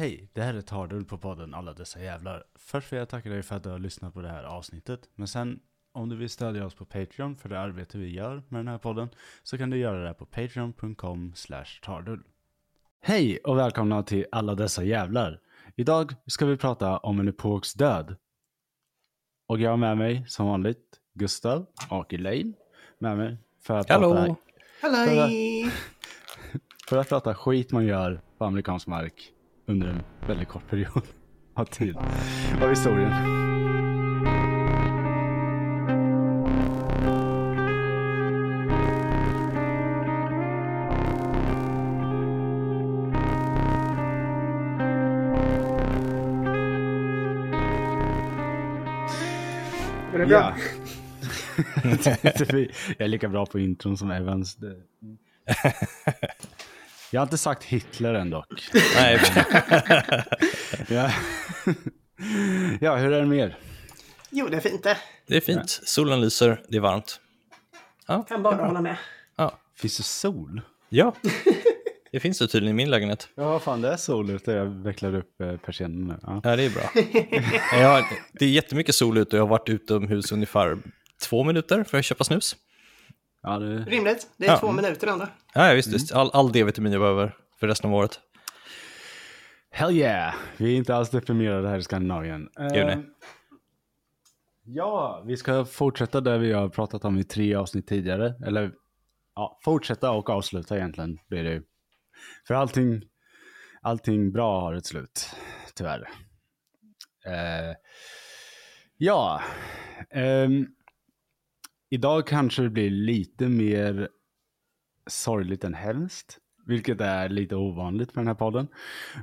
Hej, det här är Tardul på podden Alla dessa jävlar. Först vill jag tacka dig för att du har lyssnat på det här avsnittet. Men sen, om du vill stödja oss på Patreon för det arbete vi gör med den här podden, så kan du göra det på patreon.com tardul. Hej och välkomna till Alla dessa jävlar. Idag ska vi prata om en epoks död. Och jag har med mig, som vanligt, Gustav och Elaine. Med mig för att Hallå! prata Halloj! För att prata skit man gör på amerikansk mark under en väldigt kort period av tid av historien. Var det bra? Jag är lika bra på intron som Evans. Jag har inte sagt Hitler än dock. Nej, Ja, ja hur är det med er? Jo, det är fint det. det är fint. Solen lyser, det är varmt. Kan bara hålla med. Ja, Finns det sol? ja. det finns det tydligen i min lägenhet. Ja, fan det är sol ute. Jag vecklar upp eh, persiennen nu. Ja. Ja, det är bra. Jag har, det är jättemycket sol ute och jag har varit utomhus ungefär två minuter för att köpa snus. Ja, det... Rimligt. Det är Ja. två minuter ändå. Ja, ja, visst, visst. All, all D-vitamin jag behöver för resten av året. Hell yeah! Vi är inte alls deprimerade här i Skandinavien. Gud, nej. Eh, Ja, vi ska fortsätta där vi har pratat om i tre avsnitt tidigare. Eller ja, fortsätta och avsluta egentligen blir det ju. För allting, allting bra har ett slut, tyvärr. Eh, ja, ehm, idag kanske det blir lite mer sorgligt än hemskt. Vilket är lite ovanligt för den här podden.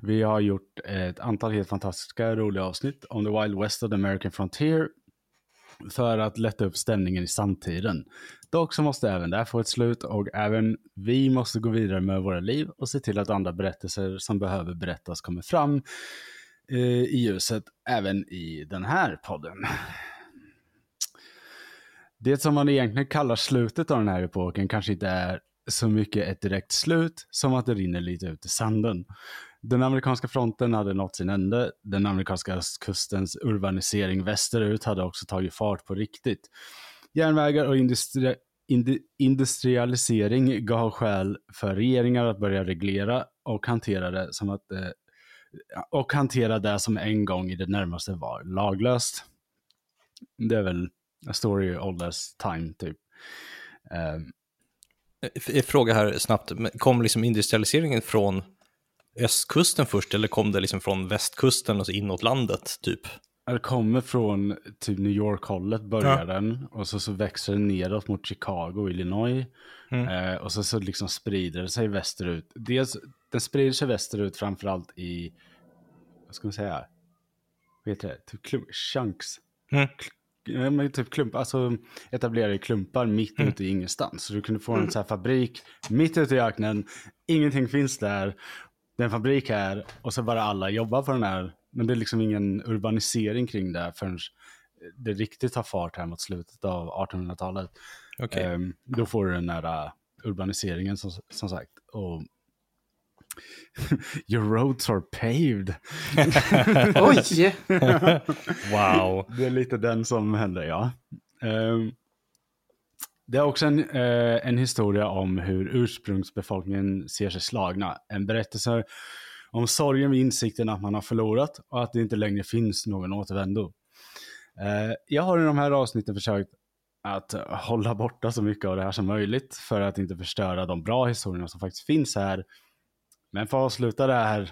Vi har gjort ett antal helt fantastiska roliga avsnitt om the Wild West of the American Frontier. För att lätta upp stämningen i samtiden. Dock så måste även det här få ett slut och även vi måste gå vidare med våra liv och se till att andra berättelser som behöver berättas kommer fram eh, i ljuset även i den här podden. Det som man egentligen kallar slutet av den här epoken kanske inte är så mycket ett direkt slut som att det rinner lite ut i sanden. Den amerikanska fronten hade nått sin ände. Den amerikanska östkustens urbanisering västerut hade också tagit fart på riktigt. Järnvägar och industri indi- industrialisering gav skäl för regeringar att börja reglera och hantera det som att eh, och hantera det som en gång i det närmaste var laglöst. Det är väl story old as time typ. F- Fråga här snabbt, kom liksom industrialiseringen från östkusten först eller kom det liksom från västkusten och så inåt landet typ? Det kommer från typ New York-hållet börjar den och så, så växer den neråt mot Chicago, Illinois. Mm. Eh, och så, så liksom sprider det sig västerut. Dels, den sprider sig västerut framförallt i, vad ska man säga, vad heter det, typ klump, chunks. Mm. Men typ klump, alltså etablerade klumpar mitt Mm. ute i ingenstans. Så du kunde få en sån här fabrik mitt ute i öknen, ingenting finns där, det är en fabrik här och så bara alla jobbar på den här. Men det är liksom ingen urbanisering kring det förrän det riktigt tar fart här mot slutet av 1800-talet. Okej. Ehm, då får du den här uh, urbaniseringen som, som sagt. Och Your roads are paved. Oj! Wow. Det är lite den som händer, ja. Ehm, det är också en, eh, en historia om hur ursprungsbefolkningen ser sig slagna. En berättelse om sorgen vid insikten att man har förlorat och att det inte längre finns någon återvändo. Eh, jag har i de här avsnitten försökt att hålla borta så mycket av det här som möjligt för att inte förstöra de bra historierna som faktiskt finns här. Men för att avsluta det här eh,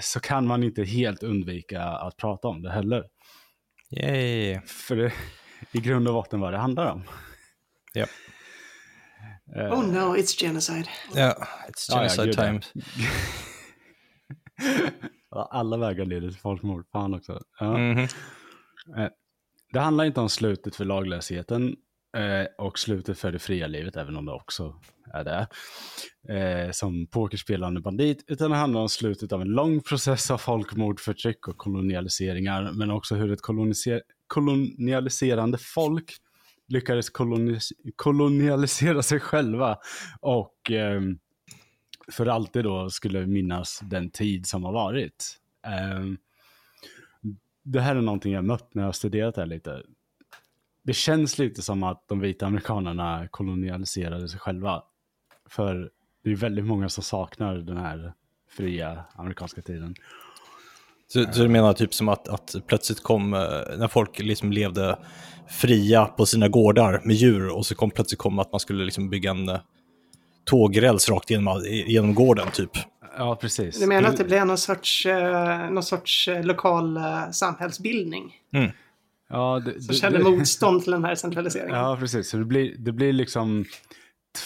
så kan man inte helt undvika att prata om det heller. Yay. För det i grund och botten vad det handlar om. Ja. Eh, Oh no, it's genocide. Ja, it's genocide gud, ja. time. Alla vägar leder till folkmord. Fan också. Ja. Mhm. Eh, Det handlar inte om slutet för laglösheten eh, och slutet för det fria livet, även om det också är det. Eh, som pokerspelande bandit, utan det handlar om slutet av en lång process av folkmord, förtryck och kolonialiseringar, men också hur ett koloniser- kolonialiserande folk lyckades kolonis- kolonialisera sig själva och eh, för alltid då skulle minnas den tid som har varit. Ehm, det här är någonting jag mött när jag har studerat det här lite. Det känns lite som att de vita amerikanerna kolonialiserade sig själva. För det är väldigt många som saknar den här fria amerikanska tiden. Så, så du menar typ som att, att plötsligt kom, eh, när folk liksom levde fria på sina gårdar med djur och så kom plötsligt kom att man skulle liksom bygga en eh, tågräls rakt genom, genom gården typ. Ja, precis. Du menar att det blev någon sorts, eh, någon sorts lokal samhällsbildning? Mm. Ja, det, Som kände motstånd till den här centraliseringen? Ja, precis. Så det blir, det blir liksom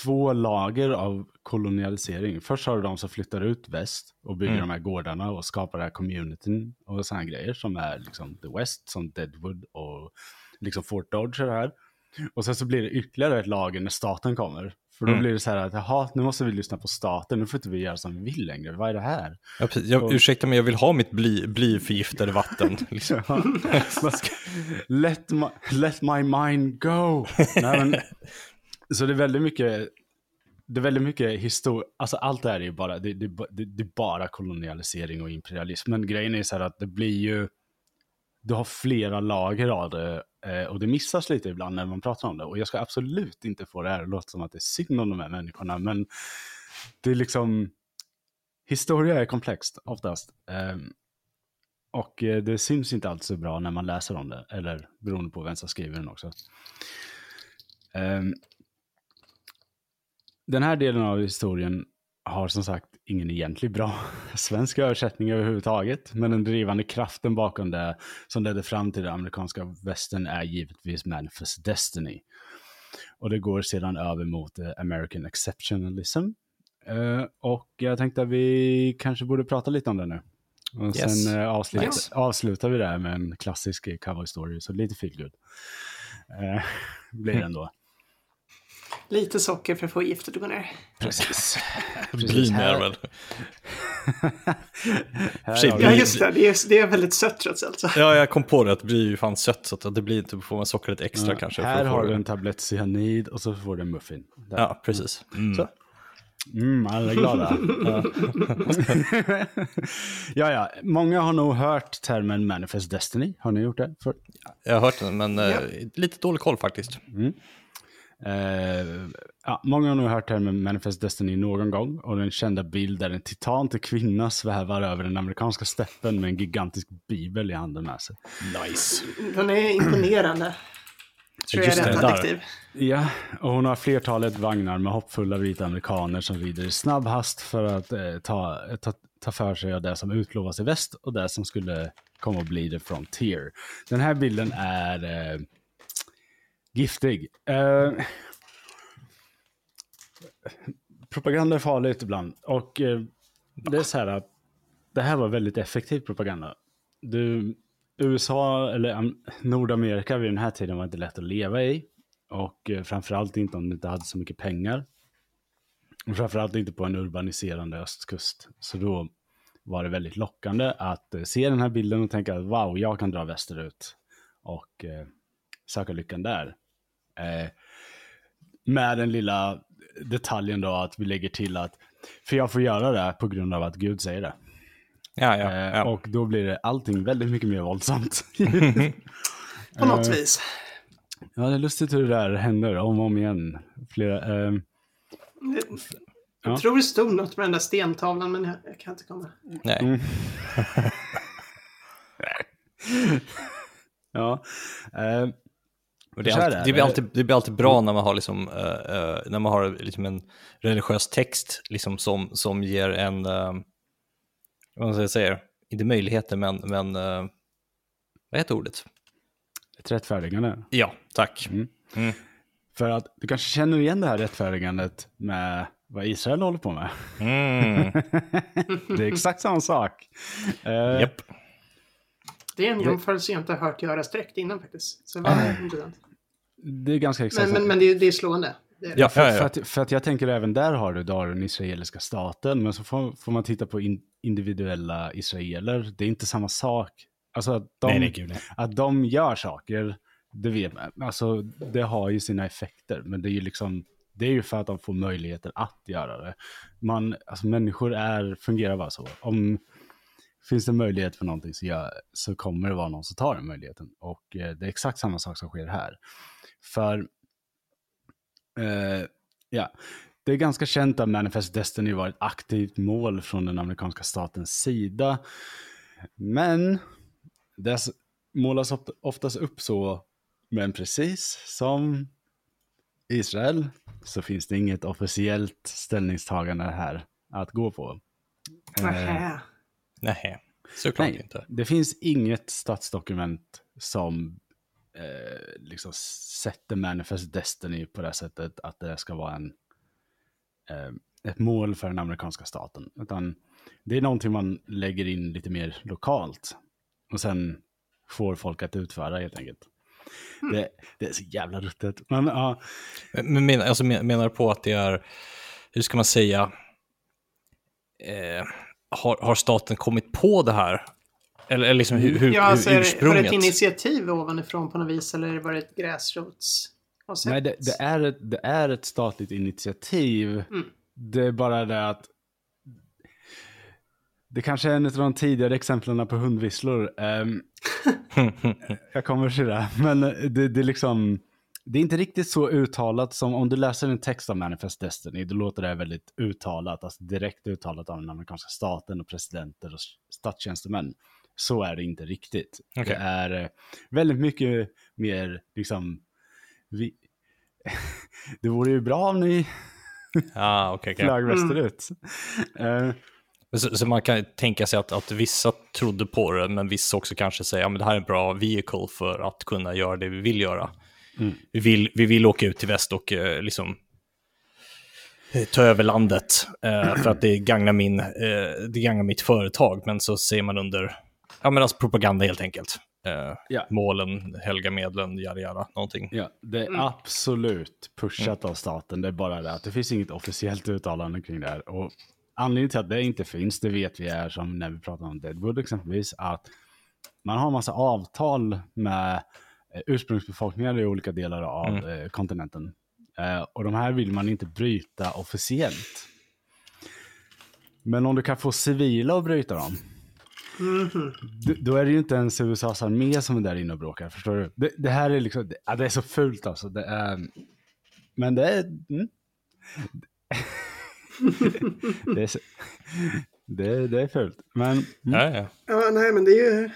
två lager av kolonialisering. Först har du de som flyttar ut väst och bygger Mm. de här gårdarna och skapar den här communityn och sådana grejer som är liksom the West, som Deadwood och liksom Fort Dodge och det här. Och sen så blir det ytterligare ett lager när staten kommer. För då Mm. blir det så här att, jaha, nu måste vi lyssna på staten, nu får inte vi göra som vi vill längre, vad är det här? Ja, precis. jag, Och- ursäkta mig, jag vill ha mitt bly, blyförgiftade vatten. Liksom. let, my, let my mind go. Nej, men, så det är väldigt mycket, det är väldigt mycket historia, alltså allt det här är ju bara, det, det, det, det är bara kolonialisering och imperialism. Men grejen är så här att det blir ju, du har flera lager av det Eh, och det missas lite ibland när man pratar om det. Och jag ska absolut inte få det här att låta som att det är synd om de här människorna, men det är liksom, historia är komplext oftast. Ehm, och eh, det syns inte alltid så bra när man läser om det, eller beroende på vem som skriver den också. Ehm, den här delen av historien har som sagt ingen egentlig bra svensk översättning överhuvudtaget, men den drivande kraften bakom det som ledde fram till den amerikanska västern är givetvis Manifest Destiny. Och det går sedan över mot eh, American Exceptionalism. Eh, och jag tänkte att vi kanske borde prata lite om det nu. Och Yes. sen eh, avsluta, Yes. avslutar vi det här med en klassisk cowboy story, så lite feelgood. Blir det ändå. Lite socker för att få giftet att gå ner. Precis. Väl. Har Ja, just det. Det är, det är väldigt sött trots allt. Så. Ja, jag kom på det att det blir ju fan sött så att det blir inte, får man socker lite extra Ja, kanske. Här har du en tablett cyanid och så får du en muffin. Där. Ja, precis. Mm. Så. Mm, alla är glada. ja. ja. Många har nog hört termen Manifest Destiny. Har ni gjort det? För, Jag har hört den, men eh, Ja. lite dålig koll faktiskt. Eh, ja, många har nog hört termen Manifest Destiny någon gång. Och den kända bild där en titan till kvinna svävar över den amerikanska steppen med en gigantisk bibel i handen med sig. Nice. Den är imponerande. Tror jag är rätt det, adjektiv. Ja, och hon har flertalet vagnar med hoppfulla vita amerikaner som rider i snabb hast för att eh, ta, ta, ta för sig av det som utlovas i väst och det som skulle komma att bli The Frontier. Den här bilden är eh, giftig. Eh, propaganda är farligt ibland och eh, det är så här att det här var väldigt effektiv propaganda. Du, USA, eller eh, Nordamerika vid den här tiden var inte lätt att leva i. Och eh, framförallt inte om du inte hade så mycket pengar. Och framförallt inte på en urbaniserande östkust. Så då var det väldigt lockande att eh, se den här bilden och tänka att wow, jag kan dra västerut och eh, söka lyckan där. Eh, med den lilla detaljen då att vi lägger till att, för jag får göra det på grund av att Gud säger det. Ja, ja, Eh, ja. Och då blir det allting väldigt mycket mer våldsamt. På något vis. ja, det är lustigt hur det där händer om och om igen. Flera, eh, Jag Ja. tror det stod något på den där stentavlan, men jag, jag kan inte komma. Nej. Mm. ja. Det, är alltid, det, blir alltid, det blir alltid bra när man har, liksom, eh, eh, när man har liksom en religiös text liksom, som, som ger en, uh, vad ska jag säga, inte möjligheter men, men vad heter ordet? ett rättfärdigande. Ja, tack. Mm. Mm. För att du kanske känner igen det här rättfärdigandet med vad Israel håller på med. Mm. det är exakt samma sak. Eh, Japp. Det är en jämförelse jag inte har hört göras direkt innan faktiskt. Så det var intressant. Det är ganska exakt Men, men, men det, är, det är slående. Det är det. Ja, För, ja, för, att, för att jag tänker även där har du, då den israeliska staten, men så får, får man titta på in, individuella israeler. Det är inte samma sak. Alltså att de, Nej, nej, gud, nej. att de gör saker, det vet man. Alltså det har ju sina effekter, men det är ju liksom, Det är ju för att de får möjligheten att göra det. Man, alltså människor är, fungerar bara så. Om finns det möjlighet för någonting så, gör, så kommer det vara någon som tar den möjligheten. Och eh, det är exakt samma sak som sker här. För, eh, ja, det är ganska känt att Manifest Destiny var ett aktivt mål från den amerikanska statens sida. Men det målas oftast upp så, men precis som Israel så finns det inget officiellt ställningstagande här att gå på. Nähä. Nej, såklart Nej, inte. Det finns inget statsdokument som eh, liksom sätter Manifest Destiny på det sättet att det ska vara en, eh, ett mål för den amerikanska staten. Utan det är någonting man lägger in lite mer lokalt. Och sen får folk att utföra helt enkelt. Mm. Det, det, är så jävla ruttet. Men ja, Men men, alltså, men- menar du på att det är, hur ska man säga, eh, har, har staten kommit på det här? Eller, eller liksom hur, hur, Ja, alltså, hur är det- var det ursprunget? ett initiativ ovanifrån på något vis eller var det ett gräsrots? nej, det, det, är ett, det är ett statligt initiativ. Mm. Det är bara det att det kanske är en av de tidigare exemplen på hundvisslor. Ehm, jag kommer till det. Men det, det är liksom, det är inte riktigt så uttalat som om du läser en text av Manifest Destiny, då låter det väldigt uttalat, alltså direkt uttalat av den amerikanska staten och presidenter och statstjänstemän. Så är det inte riktigt. Okej. Det är eh, väldigt mycket mer liksom, vi, det vore ju bra om ni ah, okej, okej. flög västerut. Eh, Men Så, så man kan tänka sig att, att vissa trodde på det, men vissa också kanske säger att det här är en bra vehicle för att kunna göra det vi vill göra. Mm. Vi, vill, vi vill åka ut till väst och eh, liksom eh, ta över landet eh, för att det gagnar, min, eh, det gagnar mitt företag, men så ser man under ja, men alltså propaganda helt enkelt. Eh, Ja. Målen, helga medlen, jada jada, någonting. Ja, det är Mm. absolut pushat av staten. Det är bara det att det finns inget officiellt uttalande kring det här. Och anledningen till att det inte finns, det vet vi är som när vi pratar om Deadwood exempelvis, att man har en massa avtal med ursprungsbefolkningar i olika delar av eh, kontinenten. Eh, och de här vill man inte bryta officiellt. Men om du kan få civila att bryta dem, Mhm. då- är det ju inte ens USAs armé som är där inne och bråkar, förstår du? Det, det här är liksom, det, ja, det är så fult alltså. Det är, men det är... Mm. det, är så, det, det är fult. Men mm, Ja, ja. Ja, nej, men det är ju...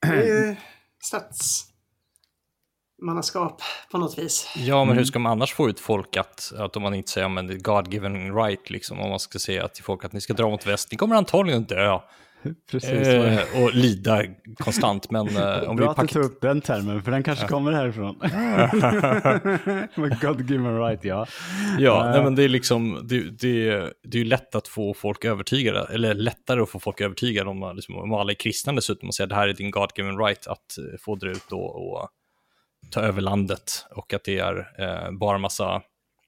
Det är statsmannaskap på något vis. Ja, men Mm. hur ska man annars få ut folk att, att om man inte säger men det är God-given right, liksom, om man ska säga till folk att ni ska dra mot väst, ni kommer antagligen dö precis. eh, och lida konstant, men eh, om Bra att du tog upp den termen, för den kanske kommer härifrån. God give me right, ja. Ja, Eh, nej, men det är liksom, det, det, det är ju lätt att få folk övertygade, eller lättare att få folk övertygade om, man liksom, om alla är kristna dessutom och säger att det här är din God-given right att eh, få dra ut och, och ta över landet och att det är eh, bara massa,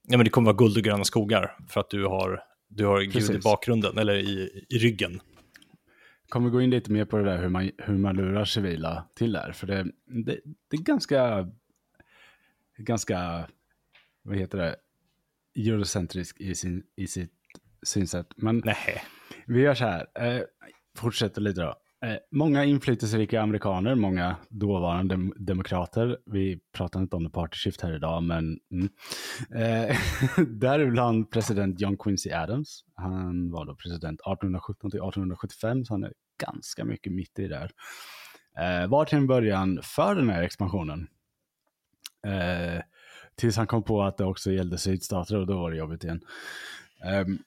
ja men det kommer vara guld och gröna skogar för att du har, du har Gud i bakgrunden eller i, i ryggen. Kommer gå in lite mer på det där hur man, hur man lurar civila till det här. För det, det, det är ganska, ganska, vad heter det, eurocentrisk i, sin, i sitt synsätt. Men Nej. vi gör så här, eh, fortsätter lite då. Eh, många inflytelserika amerikaner, många dåvarande dem- demokrater, vi pratar inte om the party shift här idag, men mm. eh, däribland president John Quincy Adams. Han var då president 1817 till 1875, så han är ganska mycket mitt i det. Eh, var till en början för den här expansionen. Eh, tills han kom på att det också gällde sydstater och då var det jobbigt igen. Ehm,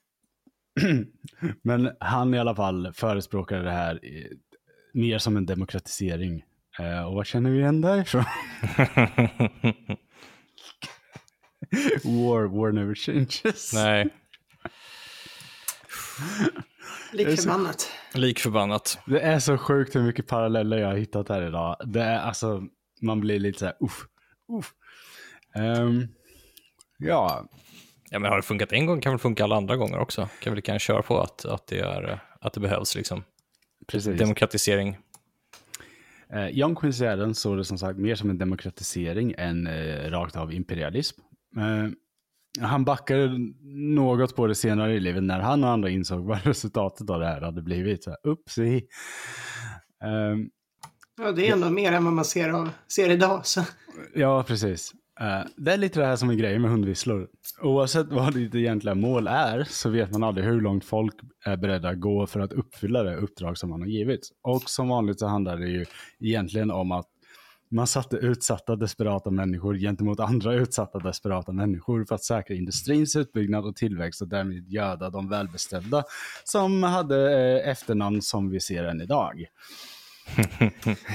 men han i alla fall förespråkade det här i, mer som en demokratisering. Eh, och vad känner vi igen därifrån? war, war never changes. Nej, Lik förbannat. lik förbannat. Det är så sjukt hur mycket paralleller jag har hittat här idag. Det är alltså, man blir lite så här, uff, uff. Ehm, ja, Ja, men har det funkat en gång kan det funka alla andra gånger också. Kan vi gärna köra på att, att, det, är, att det behövs liksom. Precis. Demokratisering. Eh, John Quincy Adams såg det som sagt mer som en demokratisering än eh, rakt av imperialism. Eh, han backade något på det senare i livet när han och andra insåg vad resultatet av det här hade blivit. Så här, Upsi. Um, ja, det är ändå mer än vad man ser, av, ser idag. Så. Ja, precis. Uh, det är lite det här som är grejen med hundvisslor. Oavsett vad ditt egentliga mål är så vet man aldrig hur långt folk är beredda att gå för att uppfylla det uppdrag som man har givit. Och som vanligt så handlar det ju egentligen om att man satte utsatta desperata människor gentemot andra utsatta desperata människor för att säkra industrins utbyggnad och tillväxt och därmed göda de välbeställda som hade eh, efternamn som vi ser än idag.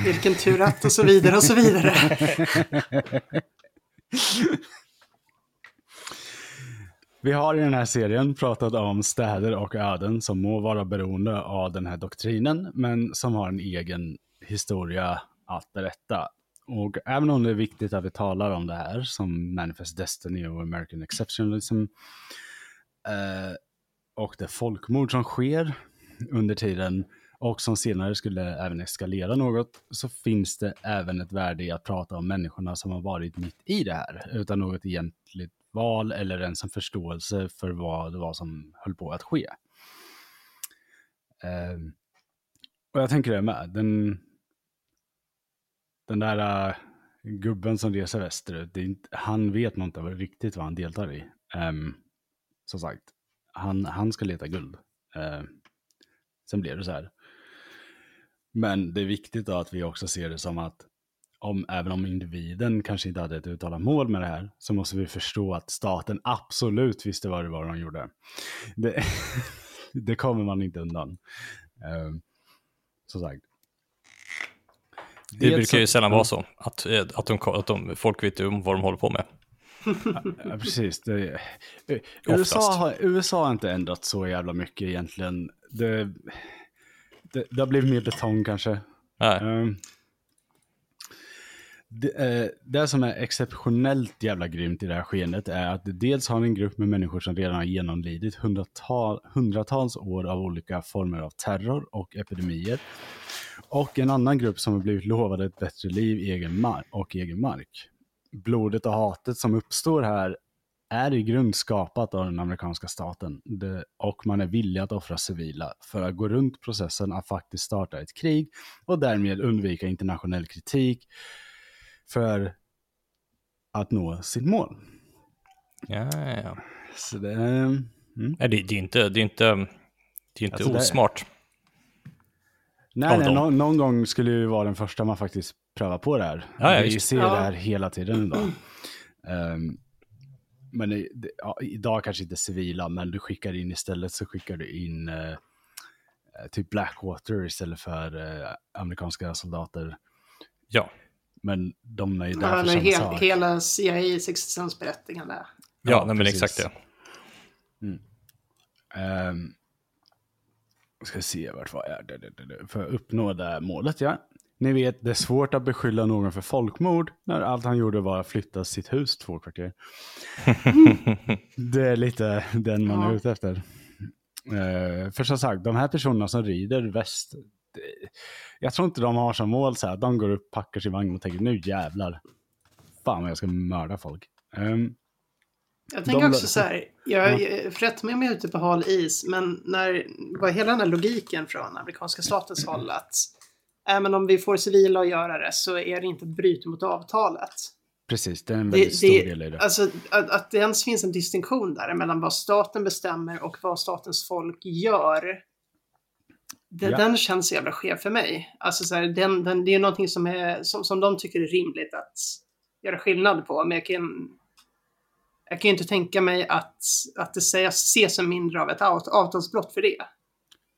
Vilken tur att och så vidare och så vidare. Vi har i den här serien pratat om städer och öden som må vara beroende av den här doktrinen, men som har en egen historia att berätta. Och även om det är viktigt att vi talar om det här som Manifest Destiny och American Exceptionalism eh, och det folkmord som sker under tiden och som senare skulle även eskalera något så finns det även ett värde i att prata om människorna som har varit mitt i det här utan något egentligt val eller ens en förståelse för vad det var som höll på att ske. Eh, och jag tänker det med. Den, den där uh, gubben som reser västerut, inte, han vet nog inte riktigt vad han deltar i. Um, som sagt, han, han ska leta guld. Uh, sen blir det så här. Men det är viktigt då att vi också ser det som att om, även om individen kanske inte hade ett uttalat mål med det här, så måste vi förstå att staten absolut visste vad det var de gjorde. Det, det kommer man inte undan. Uh, som sagt. Det brukar ju sällan vara så, att, eh, att, de, att de, folk vet om vad de håller på med. ja, precis. Det, USA, har, USA har inte ändrat så jävla mycket egentligen. Det, det, det har blivit mer betong kanske. Um, det, eh, det, som är exceptionellt jävla grymt i det här skenet är att dels har en grupp med människor som redan har genomlidit hundratal, hundratals år av olika former av terror och epidemier. Och en annan grupp som har blivit lovade ett bättre liv egen mark och egen mark. Blodet och hatet som uppstår här är i grund skapat av den amerikanska staten det, och man är villig att offra civila för att gå runt processen att faktiskt starta ett krig och därmed undvika internationell kritik för att nå sitt mål. Ja, ja. Så det, mm. det, det, är inte, det är inte, det är inte alltså osmart. Nej, nej någon, någon, gång skulle ju vara den första man faktiskt prövar på det här. Ja, ja, Vi ser ja. det här hela tiden idag. Um, men ja, idag kanske inte civila, men du skickar in istället så skickar du in uh, typ Blackwater istället för uh, amerikanska soldater. Ja. Men de är ju där ja, för samma hel, sak. Hela CIAs existensberättigande. där. Ja, ja nej, men exakt det. Mm. Um, ska se vart var jag är. För att uppnå det målet, ja. Ni vet, det är svårt att beskylla någon för folkmord när allt han gjorde var att flytta sitt hus två kvarter. det är lite den man är ute efter. Uh, för som sagt, de här personerna som rider väst, det, jag tror inte de har som mål så här, de går upp, packar sin vagn och tänker nu jävlar, fan vad jag ska mörda folk. Um, jag tänker också så här, jag är rätt med mig ute på hal is, men när, vad hela den här logiken från amerikanska statens håll att även om vi får civila att göra det så är det inte ett bryt mot avtalet. Precis, det är en väldigt det, stor det, del i det. Alltså att, att det ens finns en distinktion där mellan vad staten bestämmer och vad statens folk gör. Det, ja. Den känns så jävla skev för mig. Alltså så här, den, den, det är någonting som, är, som, som de tycker är rimligt att göra skillnad på. Men jag kan, jag kan ju inte tänka mig att, att det ses som mindre av ett avtalsbrott för det.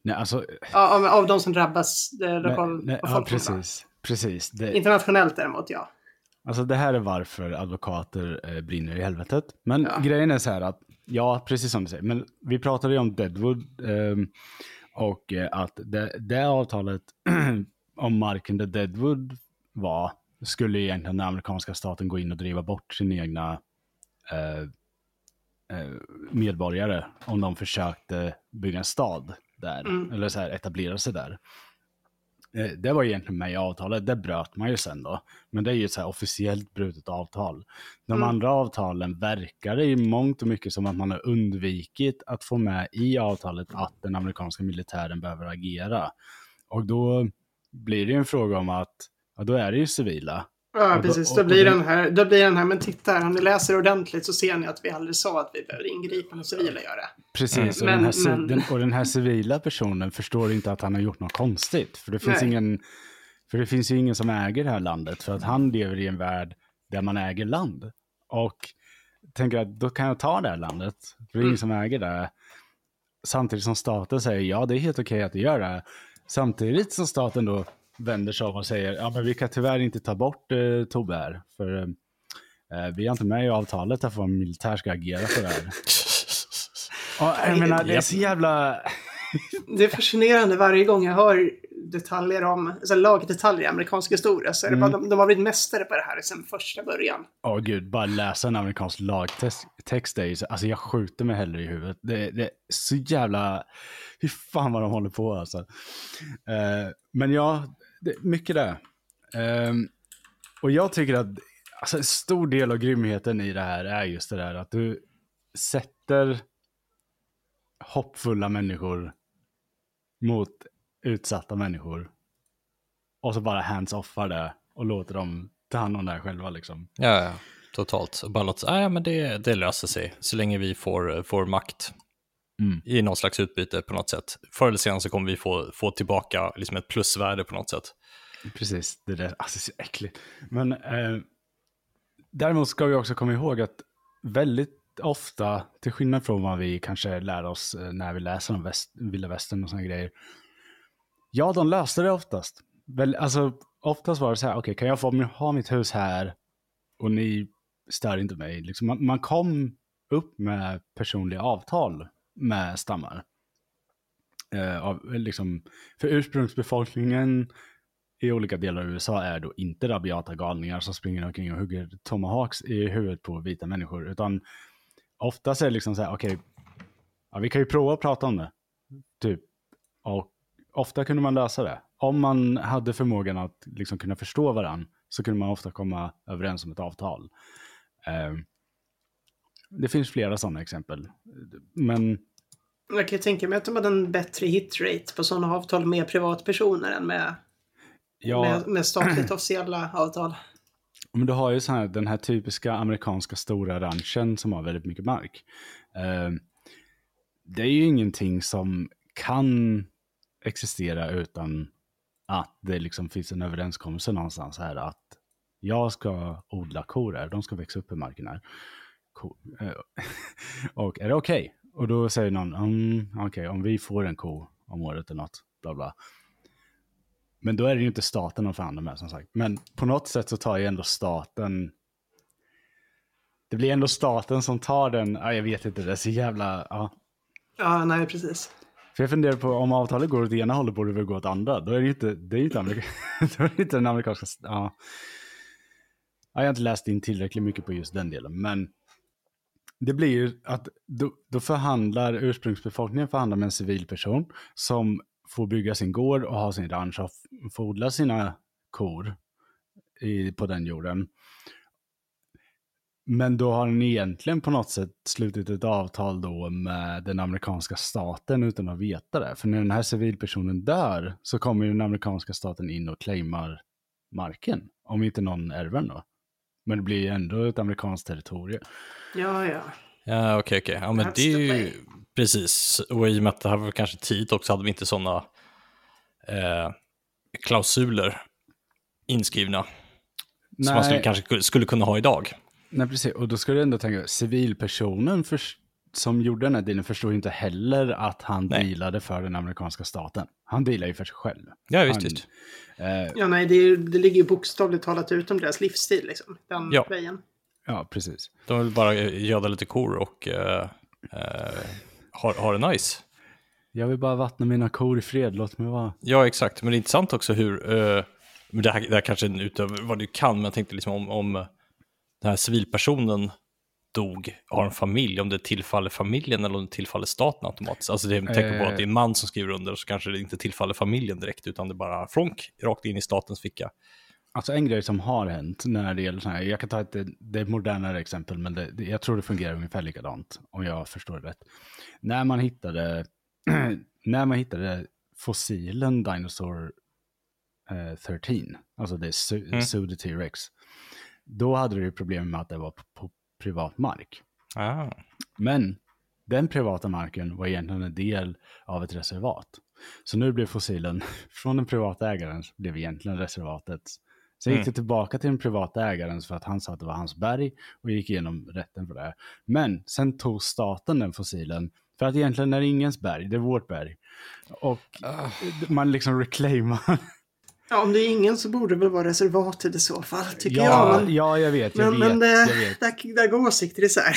Nej, alltså... Ja, av, av de som drabbas det nej, ja, precis. precis det... Internationellt däremot, ja. Alltså det här är varför advokater eh, brinner i helvetet. Men ja. grejen är så här att, ja, precis som du säger, men vi pratade ju om Deadwood eh, och att det, det avtalet om marken där Deadwood var skulle egentligen den amerikanska staten gå in och driva bort sin egna eh, eh, medborgare om de försökte bygga en stad där, mm. eller så här etablera sig där. Eh, Det var egentligen med i avtalet, det bröt man ju sen då. Men det är ju ett så här officiellt brutet avtal. De Mm. andra avtalen verkar i mångt och mycket som att man har undvikit att få med i avtalet att den amerikanska militären behöver agera. Och då blir det ju en fråga om att, ja då är det ju civila. Ja, precis. Då blir, den här, då blir den här, men titta här, om ni läser ordentligt så ser ni att vi aldrig sa att vi behöver ingripa när civila gör det. Precis, och, Men- den här, men- den, och den här civila personen förstår inte att han har gjort något konstigt. För det finns Nej. ingen, för det finns ju ingen som äger det här landet. För att han lever i en värld där man äger land. Och tänker att då kan jag ta det här landet. För det är ingen Mm. som äger det. Samtidigt som staten säger ja, det är helt okej att du gör det. Samtidigt som staten då vänder sig om och säger ja, men vi kan tyvärr inte ta bort eh, Tobbe här. För eh, vi är inte med i avtalet att vår militär ska agera för det här. Ja, jag menar, det är så jävla... Det är fascinerande varje gång jag hör detaljer om, alltså lagdetaljer i amerikansk historia, så är det Mm. bara, de, de har blivit mästare på det här sedan första början. Åh gud, bara läsa en amerikansk lagtext text är ju så, alltså jag skjuter mig hellre i huvudet. Det, det är så jävla, hur fan vad de håller på alltså. Eh, men ja, det, mycket det. Um, och jag tycker att, alltså en stor del av grymheten i det här är just det där att du sätter hoppfulla människor mot utsatta människor. Och så bara hands-offar det och låter dem ta hand om det här själva liksom. Ja, ja, totalt. Och Bara låter, ah, ja men det, det löser sig så länge vi får, eh, får makt Mm. i någon slags utbyte på något sätt. Förr eller senare så kommer vi få, få tillbaka liksom ett plusvärde på något sätt. Precis, det där, alltså så äckligt. Men eh, däremot ska vi också komma ihåg att väldigt ofta, till skillnad från vad vi kanske lär oss eh, när vi läser om väst, vilda västern och sådana grejer. Ja, de löste det oftast. Väl, alltså, oftast var det så här, okej, kan jag få ha mitt hus här och ni stör inte mig? Liksom, man, man kom upp med personliga avtal med stammar. Eh, av, liksom, för ursprungsbefolkningen i olika delar av USA är då inte rabiata galningar som springer omkring och hugger tomahawks i huvudet på vita människor, utan oftast är det liksom så här, okej, ja, vi kan ju prova att prata om det, typ. Och ofta kunde man lösa det. Om man hade förmågan att liksom kunna förstå varandra så kunde man ofta komma överens om ett avtal. Eh, det finns flera sådana exempel. Men Jag kan ju tänka mig att de hade en bättre hitrate på sådana avtal med privatpersoner än med, ja, med, med statligt officiella avtal. Men du har ju så här, den här typiska amerikanska stora ranchen som har väldigt mycket mark. Eh, det är ju ingenting som kan existera utan att det liksom finns en överenskommelse någonstans här att jag ska odla kor här, de ska växa upp i marken här. Ko, eh, och är det okej? Och då säger någon, mm, okej, om vi får en ko om året eller något, bla bla. Men då är det ju inte staten de förhandlar med som sagt. Men på något sätt så tar ju ändå staten... Det blir ändå staten som tar den, ja, jag vet inte, det är så jävla... Ja. Ja, nej, precis. För jag funderar på om avtalet går åt ena hållet borde det väl gå åt andra. Då är det ju inte, det är inte, Amerika, då är det inte den amerikanska... Ja. Ja, jag har inte läst in tillräckligt mycket på just den delen, men det blir ju att då, då förhandlar ursprungsbefolkningen förhandlar med en civilperson som får bygga sin gård och ha sin ranch och få får odla sina kor i, på den jorden. Men då har den egentligen på något sätt slutit ett avtal då med den amerikanska staten utan att veta det. För när den här civilpersonen dör så kommer ju den amerikanska staten in och claimar marken. Om inte någon ärver den då. Men det blir ju ändå ett amerikanskt territorium. Ja, ja. Ja, okej, okej. Ja, men That's det är ju precis. Och i och med att det här var kanske tidigt också hade vi inte sådana eh, klausuler inskrivna som man skulle, kanske skulle kunna ha idag. Nej, precis. Och då ska du ändå tänka, civilpersonen för, som gjorde den här dealen förstod inte heller att han Nej. dealade för den amerikanska staten. Han dealade ju för sig själv. Ja, visst, han, visst. Eh, Ja, nej, det, det ligger ju bokstavligt talat utom deras livsstil, liksom. Den Ja. grejen. ja, precis. De vill bara göda lite kor och eh, eh, ha, ha det nice. Jag vill bara vattna mina kor i fred, låt mig vara. Ja, exakt. Men det är intressant också hur, eh, det, här, det här kanske är utöver vad du kan, men jag tänkte liksom om, om den här civilpersonen dog har en familj, om det tillfaller familjen eller om det tillfaller staten automatiskt. Alltså det tänk på att det är en man som skriver under så kanske det inte tillfaller familjen direkt utan det bara flonk rakt in i statens ficka. Alltså en grej som har hänt när det gäller sådana här, jag kan ta ett, det är ett modernare exempel, men det, det, jag tror det fungerar ungefär likadant, om jag förstår det rätt. När man hittade, när man hittade fossilen Dinosaur eh, 13, alltså det är Su Mm. Sude T-Rex, då hade ju problem med att det var på, på privat mark. Ah. Men den privata marken var egentligen en del av ett reservat. Så nu blev fossilen från den privata ägaren blev egentligen reservatets. Sen gick Mm. det tillbaka till den privata ägaren för att han sa att det var hans berg och gick igenom rätten för det. Men sen tog staten den fossilen för att egentligen är det ingens berg, det är vårt berg. Och man liksom reclaimar. Ja, om det är ingen så borde det väl vara reservatet i så fall, tycker jag. Ja, Men, ja, jag vet, jag men, vet, men det, jag vet. Där, där går åsikter isär.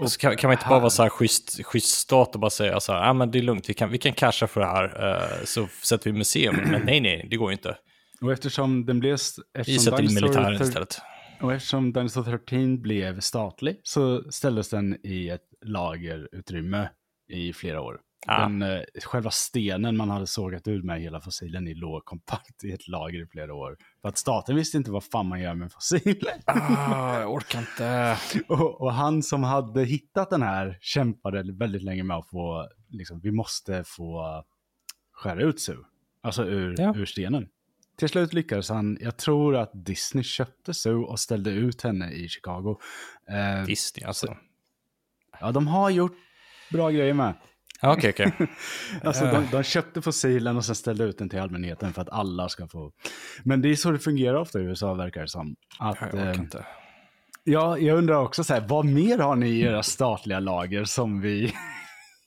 Och så kan, kan man inte bara vara så här schysst, schysst stat och bara säga så här, ah, men det är lugnt, vi kan, vi kan casha för det här, eh, så sätter vi museum. Men nej, nej, det går ju inte. Och eftersom den blev... Vi eftersom sätter in militären istället. Och eftersom Dinosaur 13 blev statlig så ställdes den i ett lagerutrymme i flera år. Ah. Den, eh, själva stenen man hade sågat ur med hela fossilen i låg kompakt i ett lager i flera år. För att staten visste inte vad fan man gör med fossiler. Ah, jag orkar inte. och, och han som hade hittat den här kämpade väldigt länge med att få, liksom, vi måste få skära ut Sue. Alltså ur, Ja. ur stenen. Till slut lyckades han, jag tror att Disney köpte Sue och ställde ut henne i Chicago. Eh, Disney alltså. ja, de har gjort bra grejer med. Ja, Okej, okej. Alltså, de, de köpte fossilen och sen ställde ut den till allmänheten för att alla ska få. Men det är så det fungerar ofta i USA verkar det som. Att, Jag orkar eh, inte. ja, jag undrar också så här, vad mer har ni i era statliga lager som vi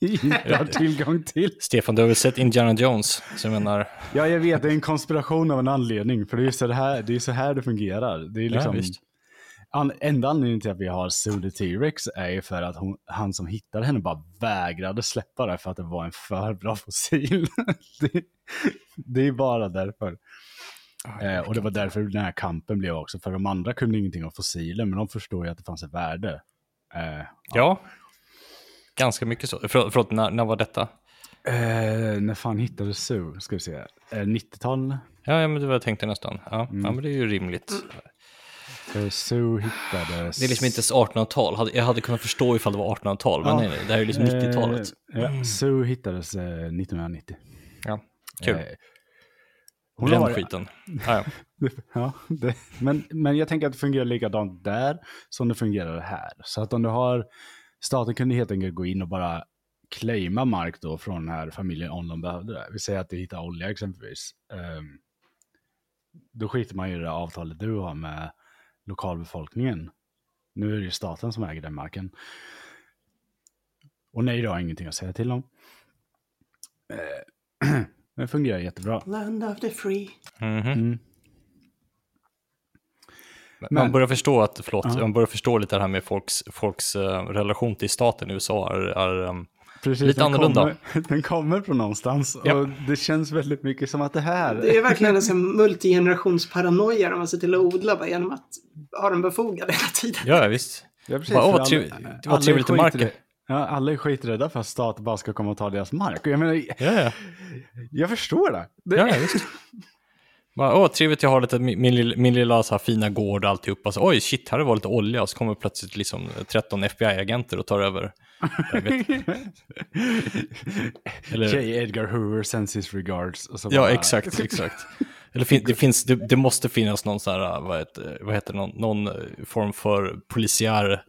inte har tillgång till? Stefan, du har väl sett Indiana Jones? Så jag menar, Ja, jag vet, det är en konspiration av en anledning. För det är ju så här det, är så här det fungerar. Det är Ja, liksom, visst. An, enda anledningen till att vi har Sue T-Rex är ju för att hon, han som hittade henne bara vägrade släppa det för att det var en för bra fossil. det, det är bara därför. Eh, och det var därför den här kampen blev också. För de andra kunde ingenting om fossiler, men de förstår ju att det fanns ett värde. Eh, ja. Ganska mycket så. För, förlåt, när, när var detta? eh, när fan hittade Sue? Ska vi se. Eh, 90-tal? Ja, ja, men det var jag tänkte nästan. Ja, Mm. ja men det är ju rimligt. Eh, Sue hittades... Det är liksom inte ens 1800-tal. Hade- Jag hade kunnat förstå ifall det var 1800-tal, men Ja. nej, det här är liksom 90-talet. Eh, ja, Sue hittades eh, 1990. Ja, kul. Eh, hon Bränn skiten. Ja, ja. Ja, det, men, men jag tänker att det fungerar likadant där som det fungerar här. Så att om du har, staten kunde helt enkelt gå in och bara claima mark då från den här familjen om de behövde det. Vi säger att du hittar olja exempelvis. Ehm, då skiter man ju i det avtalet du har med lokalbefolkningen. Nu är det ju staten som äger den marken. Och nej, du har ingenting att säga till om. Eh, men det fungerar jättebra. Land of the free. Mhm. Mm. Man Men- börjar förstå att, förlåt, Ja. man börjar förstå lite det här med folks, folks eh, relation till staten i USA är, är um, Precis, Lite den annorlunda. Kommer, den kommer från någonstans Ja. och det känns väldigt mycket som att det här... Det är verkligen en sån multigenerationsparanoia de man ser till att odla bara genom att ha den befogad hela tiden. ja, visst. Ja, precis, Bara, åh, trev- alla- det var trevligt är i marken. Ja, alla är skiträdda för att staten bara ska komma och ta deras mark. Och jag menar, Ja, ja. jag förstår det. det ja visst. Bara, åh, trevligt, jag har lite, min, min, lilla- så här fina gård och alltihopa. Så, Oj, shit, här var lite olja. Och så kommer plötsligt liksom 13 FBI-agenter och tar över. Eller- J. Edgar Hoover sends his regards. Ja, bara- exakt, exakt. Eller fin, det, finns, det, det måste finnas någon, så här, vad heter, vad heter någon, någon eh, form för polisiär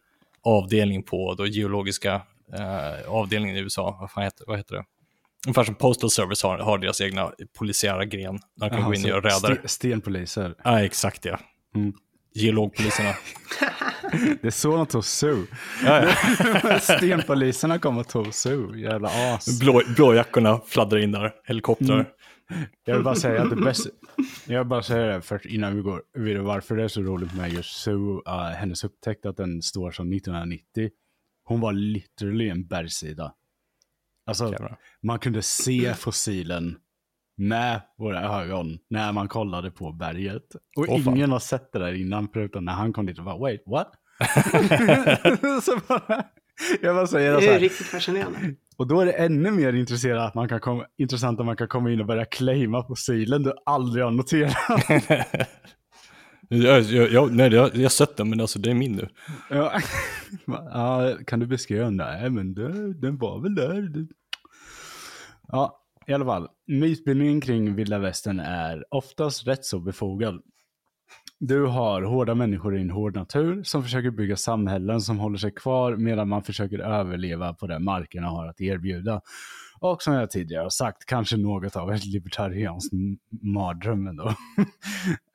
avdelning på då geologiska eh, avdelningen i USA. Vad, fan heter, vad heter det? Ungefär som Postal Service har, har deras egna polisiära gren. De kan Jaha, gå in och göra räder. sten- Stenpoliser. Ja, exakt ja. Mm. Geologpoliserna. Det är så de tog Sue. Ja, ja. Stenpoliserna kom och tog Sue. Jävla as. Blå, blåjackorna fladdrar in där, helikoptrar. Mm. Jag vill bara säga att det bästa... Jag vill bara säga det först innan vi går vidare varför det är så roligt med just Sue, uh, hennes upptäckt att den står som 1990. Hon var literally en bergssida. Alltså, man kunde se fossilen med våra ögon när man kollade på berget. Och fan. ingen har sett det där innan förutom när han kom dit och bara wait, what? så bara, jag bara säger Det så är riktigt fascinerande. Och då är det ännu mer intresserad att man kan komma, intressant att man kan komma in och börja claima fossilen du aldrig har noterat. Jag, jag, jag, nej, jag, jag har sett den, men alltså det är min nu. ja. ja, kan du beskriva den? Nej, men det, den var väl där. Ja, i alla fall. Mytbildningen kring vilda västern är oftast rätt så befogad. Du har hårda människor i en hård natur som försöker bygga samhällen som håller sig kvar medan man försöker överleva på det markerna har att erbjuda. Och som jag tidigare har sagt, kanske något av ett libertarianskt mardröm ändå.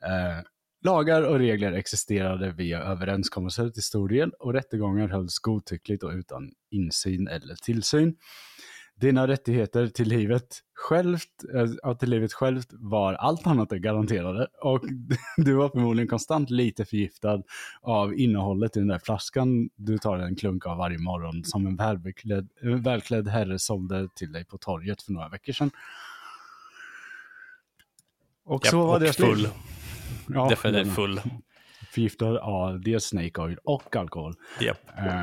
eh, lagar och regler existerade via överenskommelser till stor del och rättegångar hölls godtyckligt och utan insyn eller tillsyn. Dina rättigheter till livet självt, ja, till livet självt var allt annat än garanterade och du var förmodligen konstant lite förgiftad av innehållet i den där flaskan du tar en klunk av varje morgon som en välbeklädd, en välklädd herre sålde till dig på torget för några veckor sedan. Och så var och deras full. Ja, Definitivt den- full. Förgiftad av dels Snake Oil och alkohol. Japp. Eh,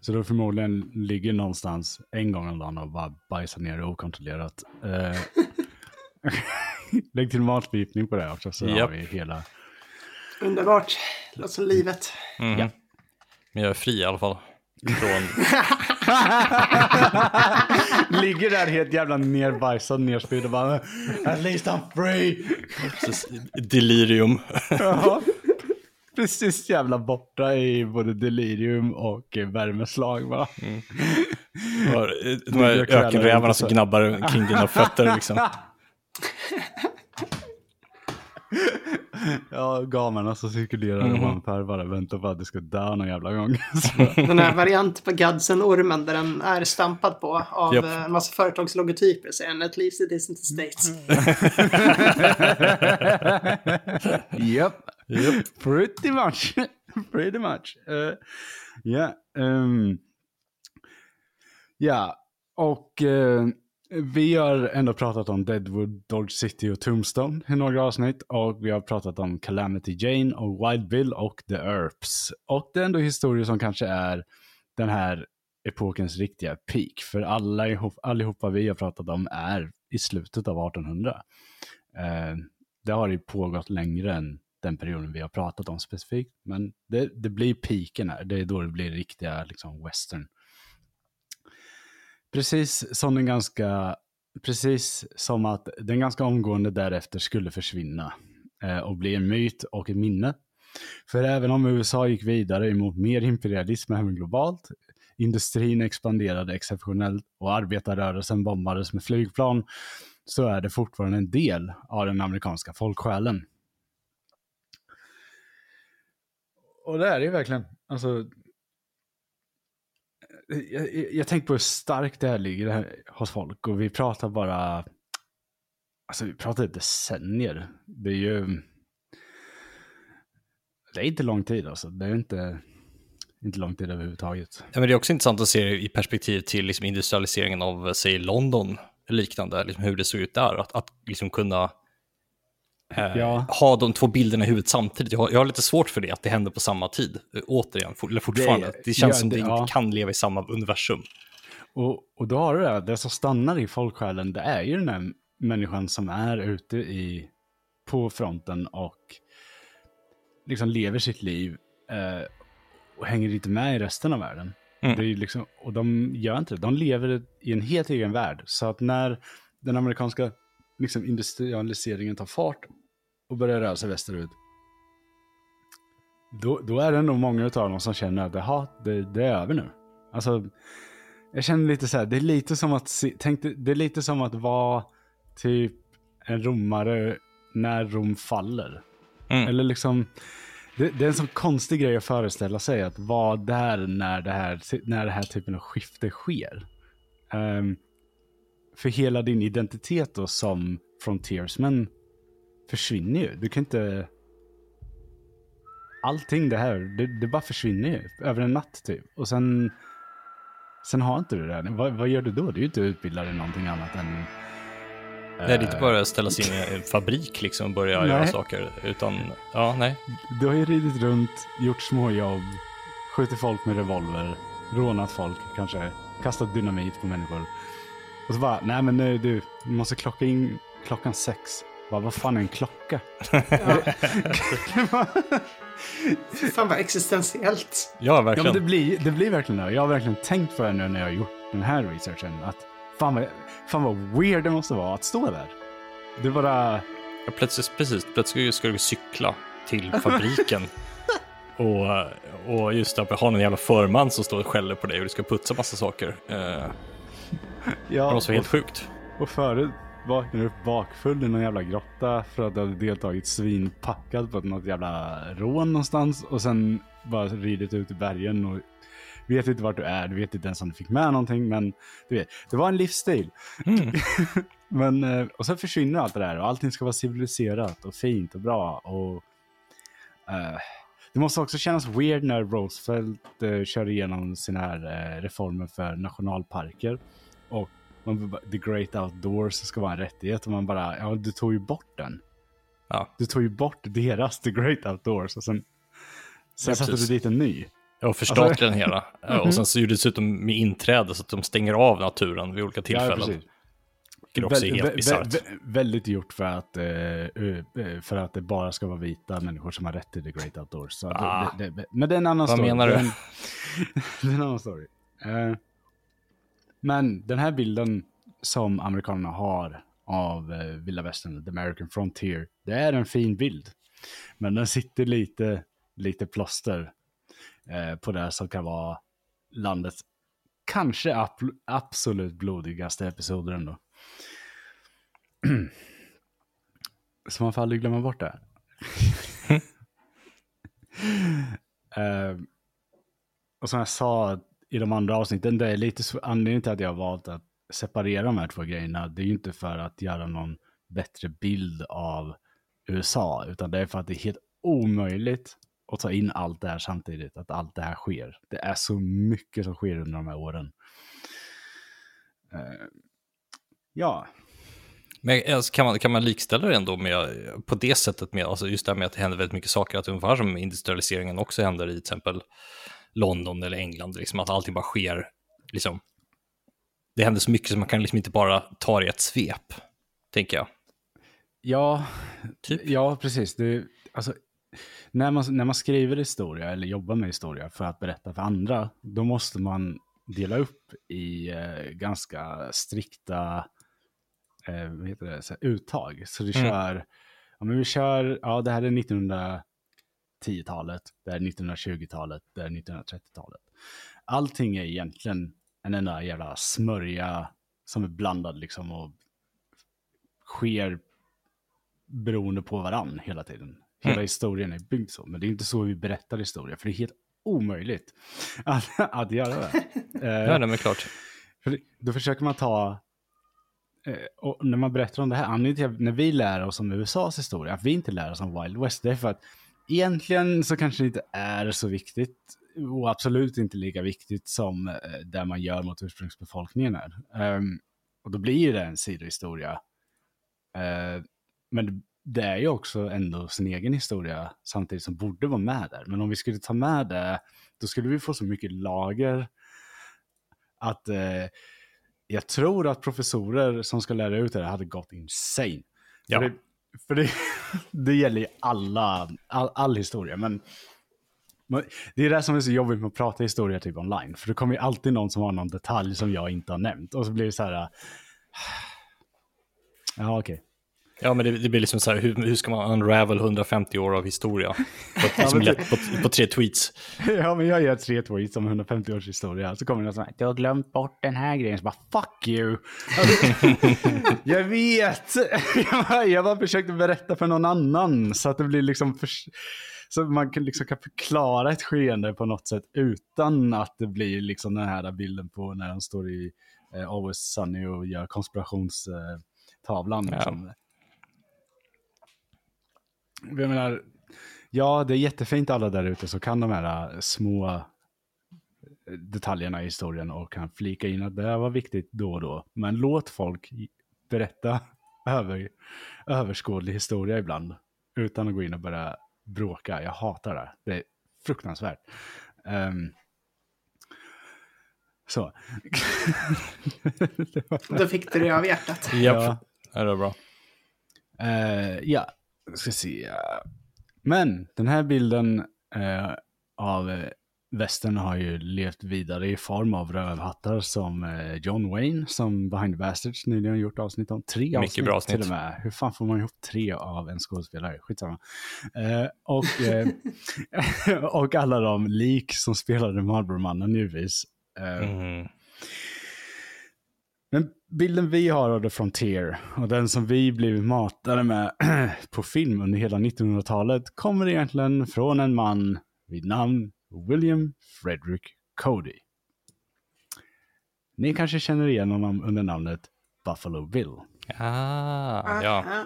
Så då förmodligen ligger någonstans en gång om dagen och bara bajsar ner okontrollerat. Eh, Lägg till matförgiftning på det också så har Japp. vi hela... Underbart. Låter som livet. Mhm. Ja. Men jag är fri i alla fall. Från... ligger där helt jävla nerbajsad, nerspydd och bara At least I'm free! precis, delirium. Ja. Precis jävla borta i både delirium och eh, värmeslag bara. Eh, De här ökenrävarna som gnabbar kring dina fötter liksom. Ja, gamarna som cirkulerar Mhm. ovanför bara väntar på att det ska dö någon jävla gång. Den här variant på Gudsen-ormen där den är stampad på av Japp. eh, en massa företagslogotyper. Säger den, at least it isn't the States. Yep. Yep. Pretty much. Pretty much. Uh, yeah. um, ja, och eh, vi har ändå pratat om Deadwood, Dodge City och Tombstone i några avsnitt. Och vi har pratat om Calamity Jane och Wild Bill och The Earps. Och det är ändå historier som kanske är den här epokens riktiga peak. För alla ihop, allihopa vi har pratat om är i slutet av 1800. Eh, det har ju pågått längre än den perioden vi har pratat om specifikt. Men det, det blir peaken här. Det är då det blir riktiga liksom, western. Precis som den ganska, precis som att den ganska omgående därefter skulle försvinna eh, och bli en myt och ett minne. För även om USA gick vidare emot mer imperialism även globalt, industrin expanderade exceptionellt och arbetarrörelsen bombades med flygplan, så är det fortfarande en del av den amerikanska folksjälen. Och det är det ju verkligen. Alltså, jag, jag, tänker på hur starkt det här ligger det här hos folk och vi pratar bara, alltså vi pratar decennier. Det är ju, det är inte lång tid alltså. Det är inte, inte lång tid överhuvudtaget. Ja, men det är också intressant att se i perspektiv till liksom industrialiseringen av, säg, London, liknande, liksom hur det såg ut där. Att, att liksom kunna Ja. ha de två bilderna i huvudet samtidigt. Jag har, jag har lite svårt för det, att det händer på samma tid. Eh, Återigen, for, eller fortfarande. Det, Det- känns ja, som det- det inte ja. kan leva i samma universum. Och, och då har du det, det som stannar i folksjälen, det är ju den här människan som är ute i, på fronten och liksom lever sitt liv eh, och hänger inte med i resten av världen. Mm. Det är liksom, och de gör inte det, de lever i en helt egen värld. Så att när den amerikanska liksom, industrialiseringen tar fart och börjar röra sig västerut, då, då är det nog många av dem som känner att "Jaha, det, det är över nu. Alltså, jag känner lite så här, det är lite som att, se, tänk, det är lite som att vara typ en romare när Rom faller. Mm. Eller liksom, det, det är en sån konstig grej att föreställa sig att vara där när det här, när det här typen av skifte sker. Ehm, för hela din identitet då som frontiersman försvinner ju. Du kan inte... Allting det här, det, det bara försvinner ju över en natt typ. Och sen, sen har inte du det. Vad, vad gör du då? Du är ju inte utbildad i någonting annat än Det är inte bara att ställa sig in i en fabrik liksom och börja göra saker, utan ja, nej. Du har ju ridit runt, gjort småjobb, skjutit folk med revolver, rånat folk kanske, kastat dynamit på människor. Och så bara, nej men nu du, du måste klocka in klockan sex. Bara, vad fan är en klocka? fan vad existentiellt. Ja, verkligen. Ja, men det, blir, det blir verkligen det. Jag har verkligen tänkt på det nu när jag har gjort den här researchen. Att fan vad, fan vad weird det måste vara att stå där. Det bara... Ja, plötsligt, precis, plötsligt ska du cykla till fabriken. och, och just att ha någon jävla förman som står och skäller på dig och du ska putsa massa saker. Uh, ja, det måste vara helt sjukt. Och förut vaknade upp bakfull i någon jävla grotta för att du hade deltagit svinpackad på något jävla rån någonstans och sen bara ridit ut i bergen och vet inte vart du är, du vet inte ens om du fick med någonting men du vet, det var en livsstil. Mm. men, eh, och sen försvinner allt det där och allting ska vara civiliserat och fint och bra och uh, det måste också kännas weird när Roosevelt uh, kör igenom sina här uh, reformer för nationalparker och man, the great outdoors ska vara en rättighet och man bara, ja du tog ju bort den. Ja. Du tog ju bort deras the great outdoors och sen, sen ja, satte du dit en ny. Ja, och förstatligade alltså, den hela. -hmm. Och sen så gjorde det dessutom med inträde så att de stänger av naturen vid olika tillfällen. Ja, också är helt bisarrt. Väldigt gjort för att, uh, för att det bara ska vara vita människor som har rätt till the great outdoors. Ah. det, det, men det är en annan Vad story. Vad menar du? det är en annan story. Uh, men den här bilden som amerikanerna har av eh, vilda västern, the American frontier, det är en fin bild. Men den sitter lite, lite plåster eh, på det som kan vara landets kanske ab absolut blodigaste episoder ändå. Så man får aldrig glömma bort det. uh, och som jag sa i de andra avsnitten, det är lite anledningen till att jag har valt att separera de här två grejerna. Det är ju inte för att göra någon bättre bild av USA, utan det är för att det är helt omöjligt att ta in allt det här samtidigt, att allt det här sker. Det är så mycket som sker under de här åren. Uh, ja. Men kan man, kan man likställa det ändå med, på det sättet med, alltså just det här med att det händer väldigt mycket saker, att ungefär som industrialiseringen också händer i till exempel London eller England, liksom att allting bara sker, liksom, det händer så mycket så man kan liksom inte bara ta det i ett svep, tänker jag. Ja, typ. ja precis. Det, alltså, när, man, när man skriver historia eller jobbar med historia för att berätta för andra, då måste man dela upp i eh, ganska strikta eh, vad heter det, så uttag. Så du mm. kör, ja, men vi kör, ja det här är 1910-talet, det är 1920-talet, det är 1930-talet. Allting är egentligen en enda jävla smörja som är blandad liksom och sker beroende på varann hela tiden. Hela mm. historien är byggd så, men det är inte så vi berättar historia, för det är helt omöjligt att, att göra det. ja, det är klart. För då försöker man ta, eh, och när man berättar om det här, anledningen till när vi lär oss om USAs historia, att vi inte lär oss om Wild West, det är för att egentligen så kanske det inte är så viktigt och absolut inte lika viktigt som eh, det man gör mot ursprungsbefolkningen är. Um, och då blir det en sidohistoria. Uh, men det är ju också ändå sin egen historia samtidigt som borde vara med där. Men om vi skulle ta med det, då skulle vi få så mycket lager att uh, jag tror att professorer som ska lära ut det hade gått insane. Ja. Det, för det, det gäller ju alla, all, all historia, men det är det som är så jobbigt med att prata historia typ online. För det kommer ju alltid någon som har någon detalj som jag inte har nämnt. Och så blir det så här... Ah. Ja, okej. Okay. Ja, men det, det, blir liksom så här, hur, hur, ska man unravel 150 år av historia? På, ja, lätt, på, på, tre tweets. Ja, men jag gör tre tweets om 150 års historia. Så kommer någon så här, du har glömt bort den här grejen. Så bara, fuck you. jag vet. jag bara försökte berätta för någon annan. Så att det blir liksom... För så man kan, liksom kan förklara ett skeende på något sätt utan att det blir liksom den här bilden på när de står i eh, Always Sunny och gör konspirationstavlan. Eh, liksom. Jag menar, ja, det är jättefint alla där ute som kan de här eh, små eh, detaljerna i historien och kan flika in att det här var viktigt då och då. Men låt folk berätta över, överskådlig historia ibland. Utan att gå in och börja bråka. Jag hatar det. Det är fruktansvärt. Um, så. Då fick du det av hjärtat. Japp, ja. det var bra. Uh, ja, ska se. Men den här bilden uh, av västern har ju levt vidare i form av rövhattar som uh, John Wayne, som Behind the Bastards nyligen gjort avsnitt om. Tre Mycket avsnitt bra avsnitt. till och med. Hur fan får man ihop tre av en skådespelare? Skitsamma. Uh, och, och alla de lik som spelade Marlboro-mannen givetvis. Mm. Bilden vi har av The Frontier och den som vi blivit matade med på film under hela 1900-talet kommer egentligen från en man vid namn William Frederick Cody. Ni kanske känner igen honom under namnet Buffalo Bill. Ah, ja. Aha.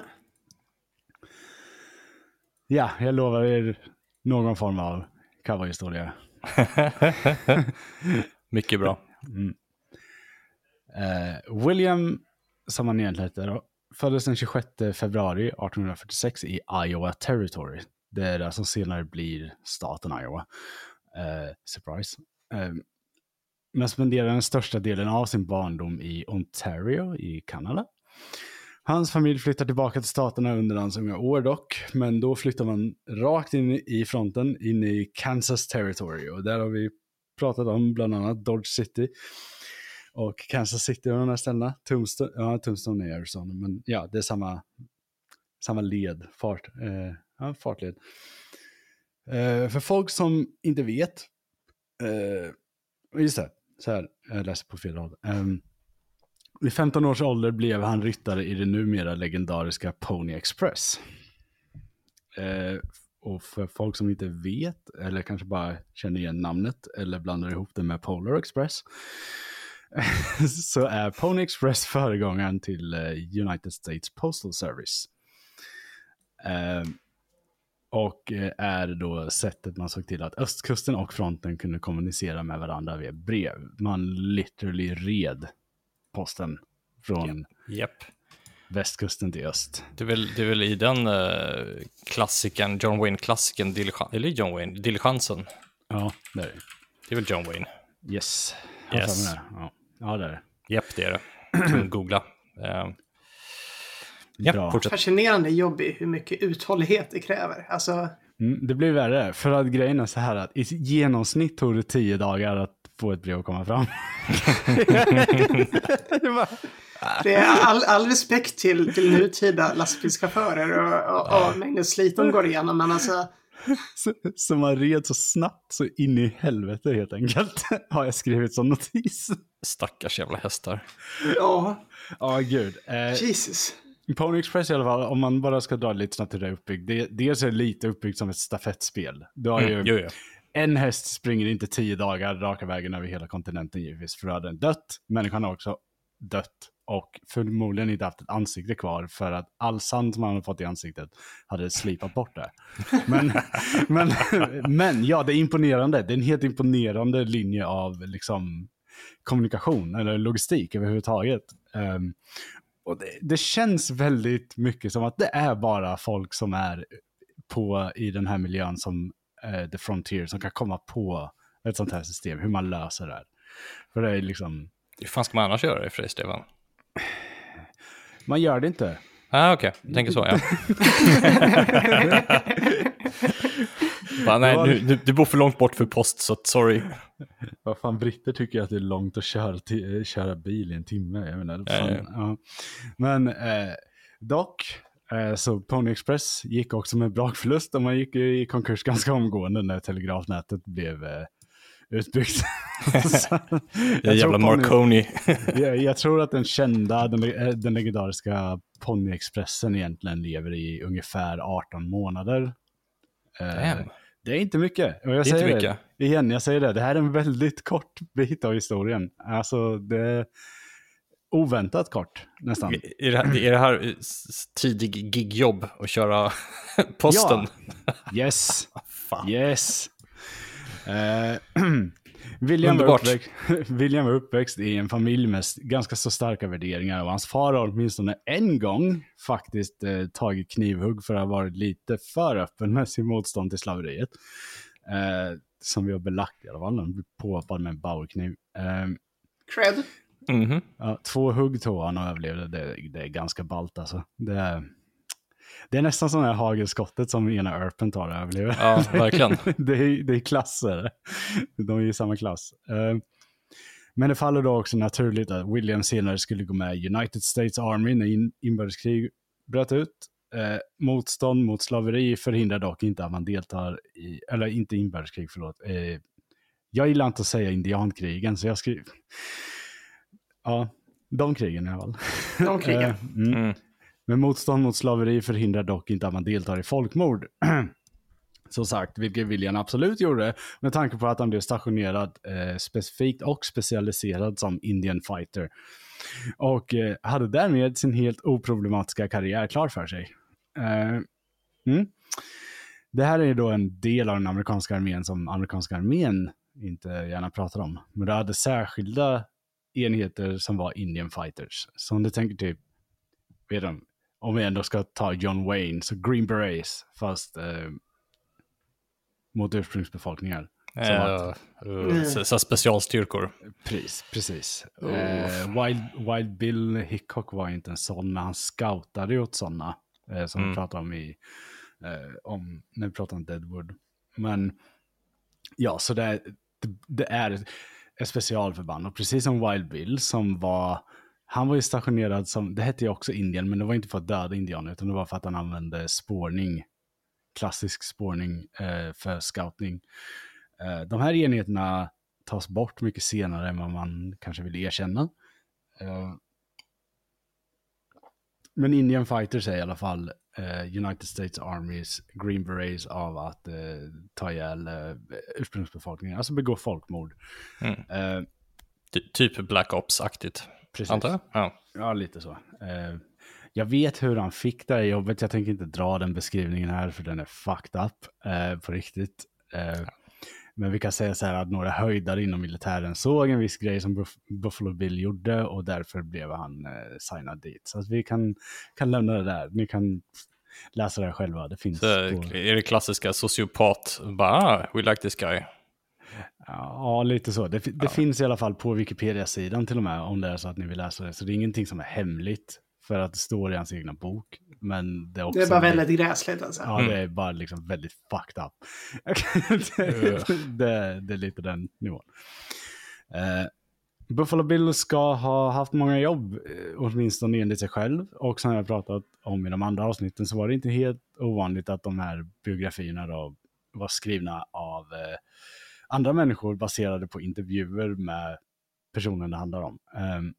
Ja, jag lovar er någon form av cowboyhistoria. Mycket bra. Mm. Eh, William, som han egentligen hette, då, föddes den 26 februari 1846 i Iowa Territory. Det är det som senare blir staten Iowa. Eh, surprise. Eh, men spenderade den största delen av sin barndom i Ontario i Kanada. Hans familj flyttar tillbaka till staterna under hans unga år dock, men då flyttar man rakt in i fronten, in i Kansas Territory. Och där har vi pratat om bland annat Dodge City och Kansas City och de här ställena. Tombstone, ja, Tombstone är Arizona, men ja, det är samma, samma led, fart, eh, ja, fartled. Eh, för folk som inte vet, eh, just det, så här, jag läser på fel rad. Um, ehm, vid 15 års ålder blev han ryttare i det numera legendariska Pony Express. Eh, och för folk som inte vet, eller kanske bara känner igen namnet, eller blandar ihop det med Polar Express, så är Pony Express föregångaren till eh, United States Postal Service. Eh, och är då sättet man såg till att östkusten och fronten kunde kommunicera med varandra via brev. Man literally red posten från Japp. västkusten till öst. Det är väl, det är väl i den uh, klassiken, John Wayne-klassiken, eller John Wayne, Diligensen. Ja, det är det. Det är väl John Wayne? Yes. Yes. Ja. Ja, det är det. Japp, det är det. Googla. Uh, ja, Bra. fortsätt. Fascinerande jobb i hur mycket uthållighet det kräver. Alltså, Mm, det blir värre, för att grejen är så här att i genomsnitt tog det tio dagar att få ett brev att komma fram. Det var- det är all, all respekt till, till nutida lastbilschaufförer och, och, och mängden slit de går igenom. Men alltså, så, så man red så snabbt så in i helvete helt enkelt. Har jag skrivit som notis. Stackars jävla hästar. ja, Ja, gud. Eh, Jesus. Pony Express i alla fall, om man bara ska dra lite snabbt hur det är uppbyggt. Det, dels är det lite uppbyggt som ett stafettspel. Du har ju, Mm, jo, jo. en häst springer inte tio dagar raka vägen över hela kontinenten givetvis, för då hade den dött. Människan har också dött och förmodligen inte haft ett ansikte kvar för att all sand som han hade fått i ansiktet hade slipat bort det. Men, men, men ja, det är imponerande. Det är en helt imponerande linje av liksom, kommunikation eller logistik överhuvudtaget. Um, och det, det känns väldigt mycket som att det är bara folk som är på i den här miljön som uh, The Frontier som kan komma på ett sånt här system, hur man löser det här. För det är liksom, Hur fan ska man annars göra det för dig, Stefan? Man gör det inte. Ah, okej. Du tänker så, ja. Bara, nej, nu, du, du bor för långt bort för post, så sorry. Vad fan, britter tycker att det är långt att köra, eh, köra bil i en timme. Jag menar, fan, ja. ja. Men eh, dock, eh, så Pony Express gick också med brakförlust och man gick i konkurs ganska omgående när telegrafnätet blev eh, utbyggt. Jag jävla Marconi. jag, jag tror att den kända, den, eh, den legendariska Ponyexpressen egentligen lever i ungefär 18 månader. Eh, det är inte mycket. Och jag Det är inte säger mycket. Det, igen, jag säger det. Det här är en väldigt kort bit av historien. Alltså, det är oväntat kort nästan. Är det, här, är det här eh, tidig gigjobb att köra posten? Yes, Fan. yes. Eh, William var, uppväxt, William var uppväxt i en familj med ganska så starka värderingar och hans far har åtminstone en gång faktiskt eh, tagit knivhugg för att ha varit lite för öppen med sin motstånd till slaveriet. Eh, som vi har belagt i alla fall, han blev påhoppad med en bauerkniv. Eh, Cred. Mhm. ja, två hugg tog han och överlevde, det, det är ganska ballt alltså. Det är, det är nästan som det här hagelskottet som ena Erpen tar och överlever. Ja, verkligen. det, är, det är klasser. De är i samma klass. Eh, Men det faller då också naturligt att William senare skulle gå med i United States Army när in, inbördeskrig bröt ut. Eh, motstånd mot slaveri förhindrar dock inte att man deltar i, eller inte inbördeskrig, förlåt. Eh, jag gillar inte att säga indiankrigen, så jag skriver... Ja, de krigen i alla fall. De krigen. Mm. Mm. Men motstånd mot slaveri förhindrar dock inte att man deltar i folkmord. Som sagt, vilket William absolut gjorde, med tanke på att han blev stationerad eh, specifikt och specialiserad som Indian fighter. Och eh, hade därmed sin helt oproblematiska karriär klar för sig. Eh, mm. Det här är då en del av den amerikanska armén som amerikanska armén inte gärna pratar om. Men det hade särskilda enheter som var Indian fighters. Så om du tänker typ, vet du, om vi ändå ska ta John Wayne, så Green Berets, fast eh, mot ursprungsbefolkningar. Som att- uh, så, så specialstyrkor. Precis, precis. Eh, Wild, Wild Bill Hickok var inte en sån, men han scoutade åt sådana. Eh, som Mm. vi pratade om i, om, när vi pratade om Deadwood. Men ja, så det, det, det är ett specialförband. Och precis som Wild Bill som var, han var ju stationerad som, det hette ju också Indien, men det var inte för att döda indianer, utan det var för att han använde spårning, klassisk spårning eh, för scouting. Eh, de här enheterna tas bort mycket senare än vad man kanske vill erkänna. Eh, men Indian Fighters är i alla fall eh, United States Armys Green Berets av att eh, ta ihjäl eh, ursprungsbefolkningen, alltså begå folkmord. Mm. Eh, Ty, typ Black Ops-aktigt, precis. antar jag? Ja. Ja, lite så. Eh, jag vet hur han fick det här jobbet. Jag tänker inte dra den beskrivningen här för den är fucked up eh, på riktigt. Eh, men vi kan säga så här att några höjdare inom militären såg en viss grej som Buff- Buffalo Bill gjorde och därför blev han eh, signad dit. Så att vi kan, kan lämna det där. Ni kan läsa det här själva. Det finns Så, på... är det klassiska sociopat, bara we like this guy. Ja, lite så. Det, det finns i alla fall på Wikipedia-sidan till och med om det är så att ni vill läsa det. Så det är ingenting som är hemligt för att det står i hans egna bok. Men det är också... Det är bara väldigt gräsligt alltså. Ja, Mm. det är bara liksom väldigt fucked up. det, det, är lite den nivån. Eh, Buffalo Bill ska ha haft många jobb, eh, åtminstone enligt sig själv. Och som jag pratat om i de andra avsnitten så var det inte helt ovanligt att de här biografierna då var skrivna av eh, andra människor baserade på intervjuer med personen det handlar om. Um,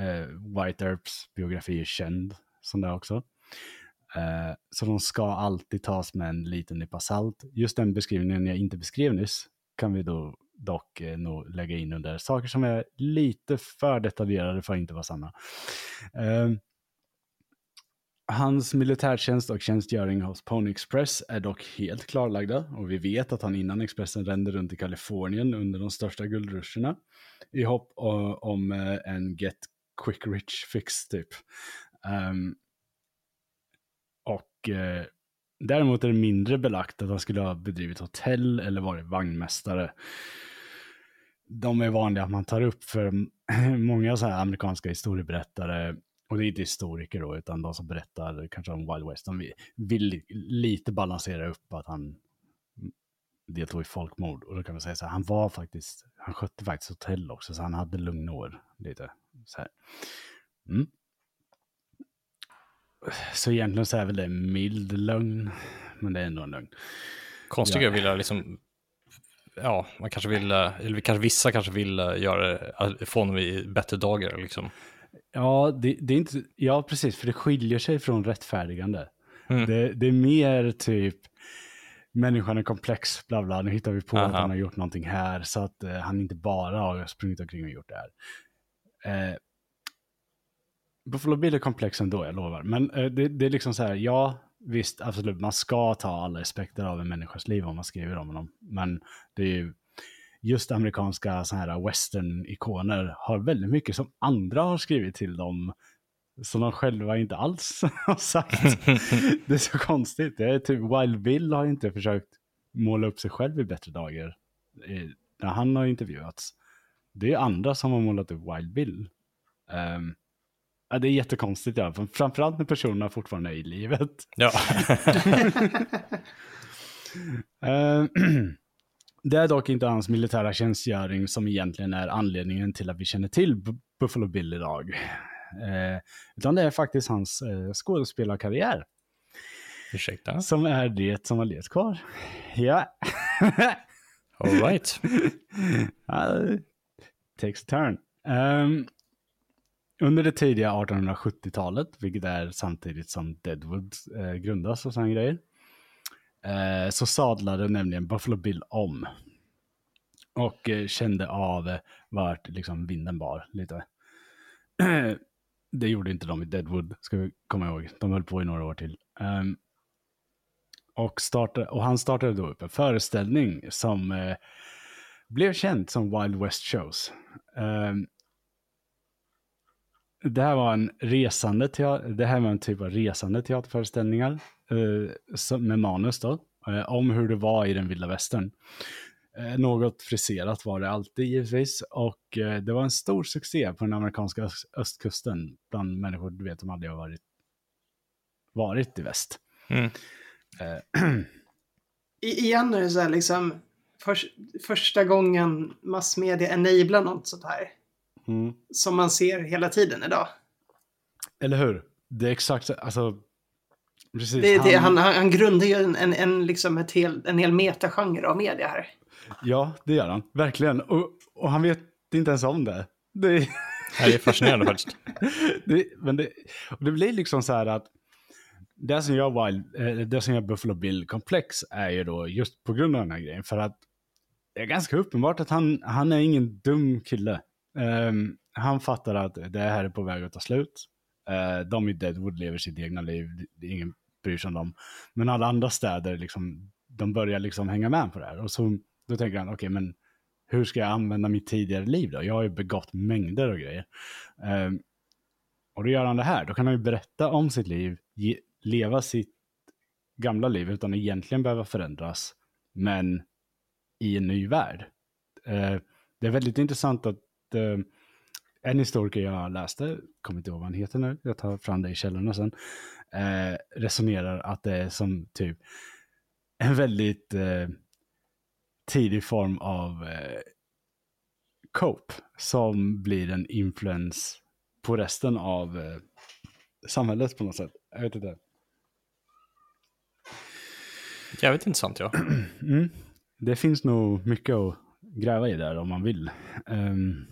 uh, White Earps biografi är känd som det också. Uh, så de ska alltid tas med en liten nypa salt. Just den beskrivningen jag inte beskrev nyss kan vi då dock eh, nog lägga in under saker som är lite för detaljerade för att inte vara sanna. Eh, hans militärtjänst och tjänstgöring hos Pony Express är dock helt klarlagda och vi vet att han innan Expressen rände runt i Kalifornien under de största guldruscherna i hopp om eh, en get quick rich fix typ. Um, och eh, däremot är det mindre belagt att han skulle ha bedrivit hotell eller varit vagnmästare. De är vanliga att man tar upp för många så här amerikanska historieberättare, och det är inte historiker då, utan de som berättar kanske om Wild West, de vill, vill lite balansera upp att han deltog i folkmord. Och då kan man säga så här, han var faktiskt, han skötte faktiskt hotell också, så han hade lugna år lite. Så, här. Mm. så egentligen så är väl det en mild lögn, men det är ändå en lögn. Konstigt Ja. jag vill liksom, ja, man kanske vill, eh, eller kanske vissa kanske vill eh, göra, det, få honom i bättre dagar liksom. Ja, det, det är inte, ja, precis, för det skiljer sig från rättfärdigande. Mm. Det, det är mer typ, människan är komplex, bla bla, nu hittar vi på att Aha. han har gjort någonting här, så att eh, han inte bara har sprungit omkring och gjort det här. Eh, Buffalo Bill är komplex ändå, jag lovar. Men eh, det, det är liksom så här, ja, visst, absolut, man ska ta alla aspekter av en människas liv om man skriver om honom. Men det är ju, just amerikanska så här western-ikoner har väldigt mycket som andra har skrivit till dem som de själva inte alls har sagt. det är så konstigt. Det är typ Wild Bill har inte försökt måla upp sig själv i bättre dagar när han har intervjuats. Det är andra som har målat upp Wild Bill. Um, ja, det är jättekonstigt ja. framförallt när personerna fortfarande är i livet. Ja. uh, det är dock inte hans militära tjänstgöring som egentligen är anledningen till att vi känner till Buffalo Bill idag. Uh, utan det är faktiskt hans uh, skådespelarkarriär. Ursäkta? Som är det som har levt kvar. Ja. All right. uh, takes a turn. Um, under det tidiga 1870-talet, vilket är samtidigt som Deadwood eh, grundas och sådana grejer, eh, så sadlade nämligen Buffalo Bill om. Och eh, kände av eh, vart liksom vinden bar lite. det gjorde inte de i Deadwood, ska vi komma ihåg. De höll på i några år till. Um, och, startade, och han startade då upp en föreställning som eh, blev känd som Wild West Shows. Um, det här var en resande teater, det här var en typ av resande teaterföreställningar med manus då, eh, om hur det var i den vilda västern. Eh, något friserat var det alltid givetvis och eh, det var en stor succé på den amerikanska östkusten bland människor du vet som aldrig har varit, varit i väst. Mm. I, igen är det så här liksom för, första gången massmedia enablar något sånt här. Mm. Som man ser hela tiden idag. Eller hur? Det är exakt alltså. Precis, det, det, han, han, han grundar ju en, en, en, liksom ett hel, en hel metagenre av media här. Ja, det gör han. Verkligen. Och, och han vet inte ens om det. Det, det är fascinerande faktiskt. Det, men det, det blir liksom så här att det som gör, Wild, eh, det som gör Buffalo Bill komplex är ju då just på grund av den här grejen. För att det är ganska uppenbart att han, han är ingen dum kille. Um, han fattar att det här är på väg att ta slut. Uh, de i Deadwood lever sitt egna liv, ingen bryr sig om dem. Men alla andra städer, liksom, de börjar liksom hänga med på det här. Och så, då tänker han, okej, okay, men hur ska jag använda mitt tidigare liv då? Jag har ju begått mängder av grejer. Eh, och då gör han det här, då kan han ju berätta om sitt liv, ge, leva sitt gamla liv utan att egentligen behöva förändras, men i en ny värld. Eh, det är väldigt intressant att eh, en historiker jag läste, kommer inte ihåg vad han heter nu, jag tar fram det i källorna sen, uh, resonerar att det är som typ en väldigt uh, tidig form av cope som blir en influens på resten av samhället på något sätt. Jag vet inte. Jävligt intressant ja. Mm. Det finns nog mycket att gräva i där om man vill. Um,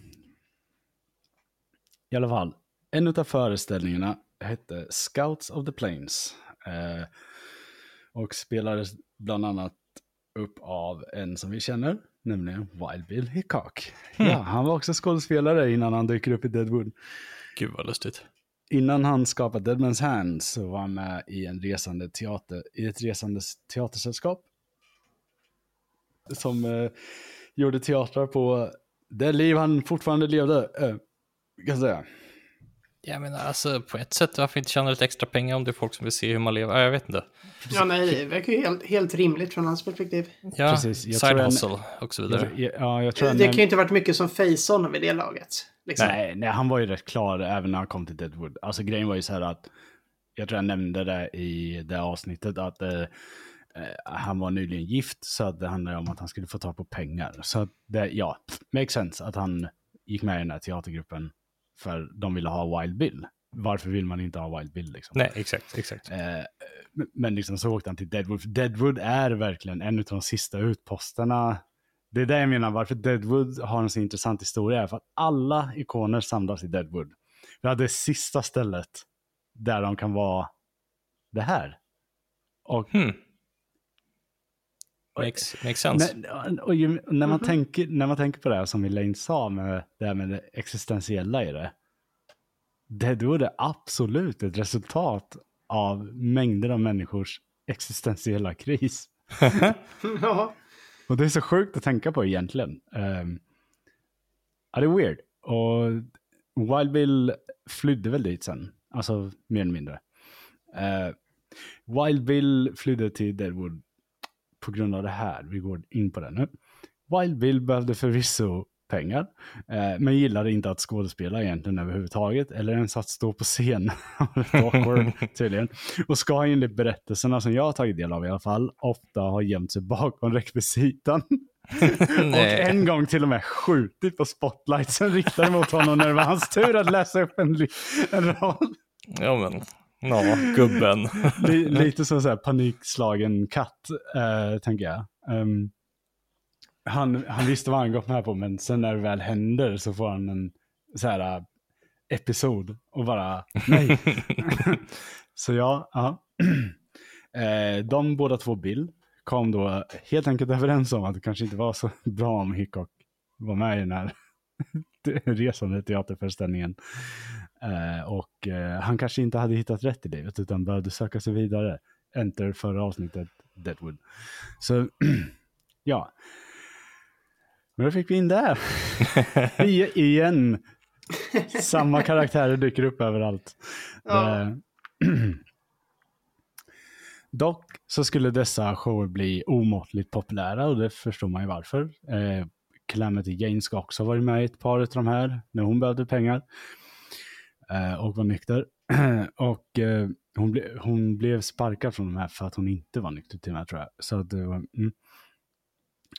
I alla fall, en av föreställningarna hette Scouts of the Plains. Uh, och spelades bland annat upp av en som vi känner, nämligen Wild Bill Hickok. Mm. Ja, han var också skådespelare innan han dyker upp i Deadwood. Gud vad lustigt. Innan han skapade Deadman's Hand så var han med i, en resande teater, i ett resande teatersällskap som eh, gjorde teatrar på det liv han fortfarande levde, eh, kan jag säga. Jag menar, alltså på ett sätt, varför inte tjäna lite extra pengar om det är folk som vill se hur man lever? jag vet inte. Ja, nej, det verkar ju helt, helt rimligt från hans perspektiv. Ja, Precis. side hustle en, och så vidare. Jag, ja, jag tror det kan ju inte varit mycket som Faison vid det laget. Liksom. Nej, nej, han var ju rätt klar även när han kom till Deadwood. Alltså grejen var ju så här att, jag tror jag nämnde det i det avsnittet, att eh, Eh, han var nyligen gift så att det handlade om att han skulle få tag på pengar. Så det, ja, makes sense att han gick med i den här teatergruppen för de ville ha Wild Bill. Varför vill man inte ha Wild Bill liksom? Nej, exakt, exakt. Eh, men liksom så åkte han till Deadwood. Deadwood är verkligen en av de sista utposterna. Det är det jag menar, varför Deadwood har en så intressant historia. För att alla ikoner samlas i Deadwood. Det är det sista stället där de kan vara det här. Och hmm. Makes, makes sense. När, och ju, när, man mm -hmm. tänker, när man tänker på det här som Elaine sa med det här med det existentiella i det. Det då är det absolut ett resultat av mängder av människors existentiella kris. ja. och det är så sjukt att tänka på egentligen. Um, ja, det är weird. Och Wild Bill flydde väl dit sen, alltså mer eller mindre. Uh, Wild Bill flydde till Deadwood på grund av det här. Vi går in på det nu. Wild Bill behövde förvisso pengar, eh, men gillade inte att skådespela egentligen överhuvudtaget, eller ens att stå på scen. awkward tydligen. Och ska enligt berättelserna som jag har tagit del av i alla fall, ofta ha gömt sig bakom rekvisitan. och en gång till och med skjutit på spotlightsen riktade mot honom när det var hans tur att läsa upp en, en roll. Ja men, ja, gubben. lite som så här panikslagen katt, äh, tänker jag. Um, han, han visste vad han gått med på, men sen när det väl händer så får han en så här äh, episod och bara nej. så ja, ja. Eh, de båda två Bill kom då helt enkelt överens om att det kanske inte var så bra om Hickok var med i den här resande teaterföreställningen. Eh, och eh, han kanske inte hade hittat rätt i livet utan behövde söka sig vidare. Enter förra avsnittet Deadwood. Så ja, men då fick vi in det. I, igen. Samma karaktärer dyker upp överallt. Ja. Dock så skulle dessa shower bli omåttligt populära och det förstår man ju varför. Eh, Calamity Jane ska också ha varit med i ett par av de här när hon behövde pengar eh, och var nykter. och eh, hon, ble, hon blev sparkad från de här för att hon inte var nykter till och med tror jag. Så det var, mm.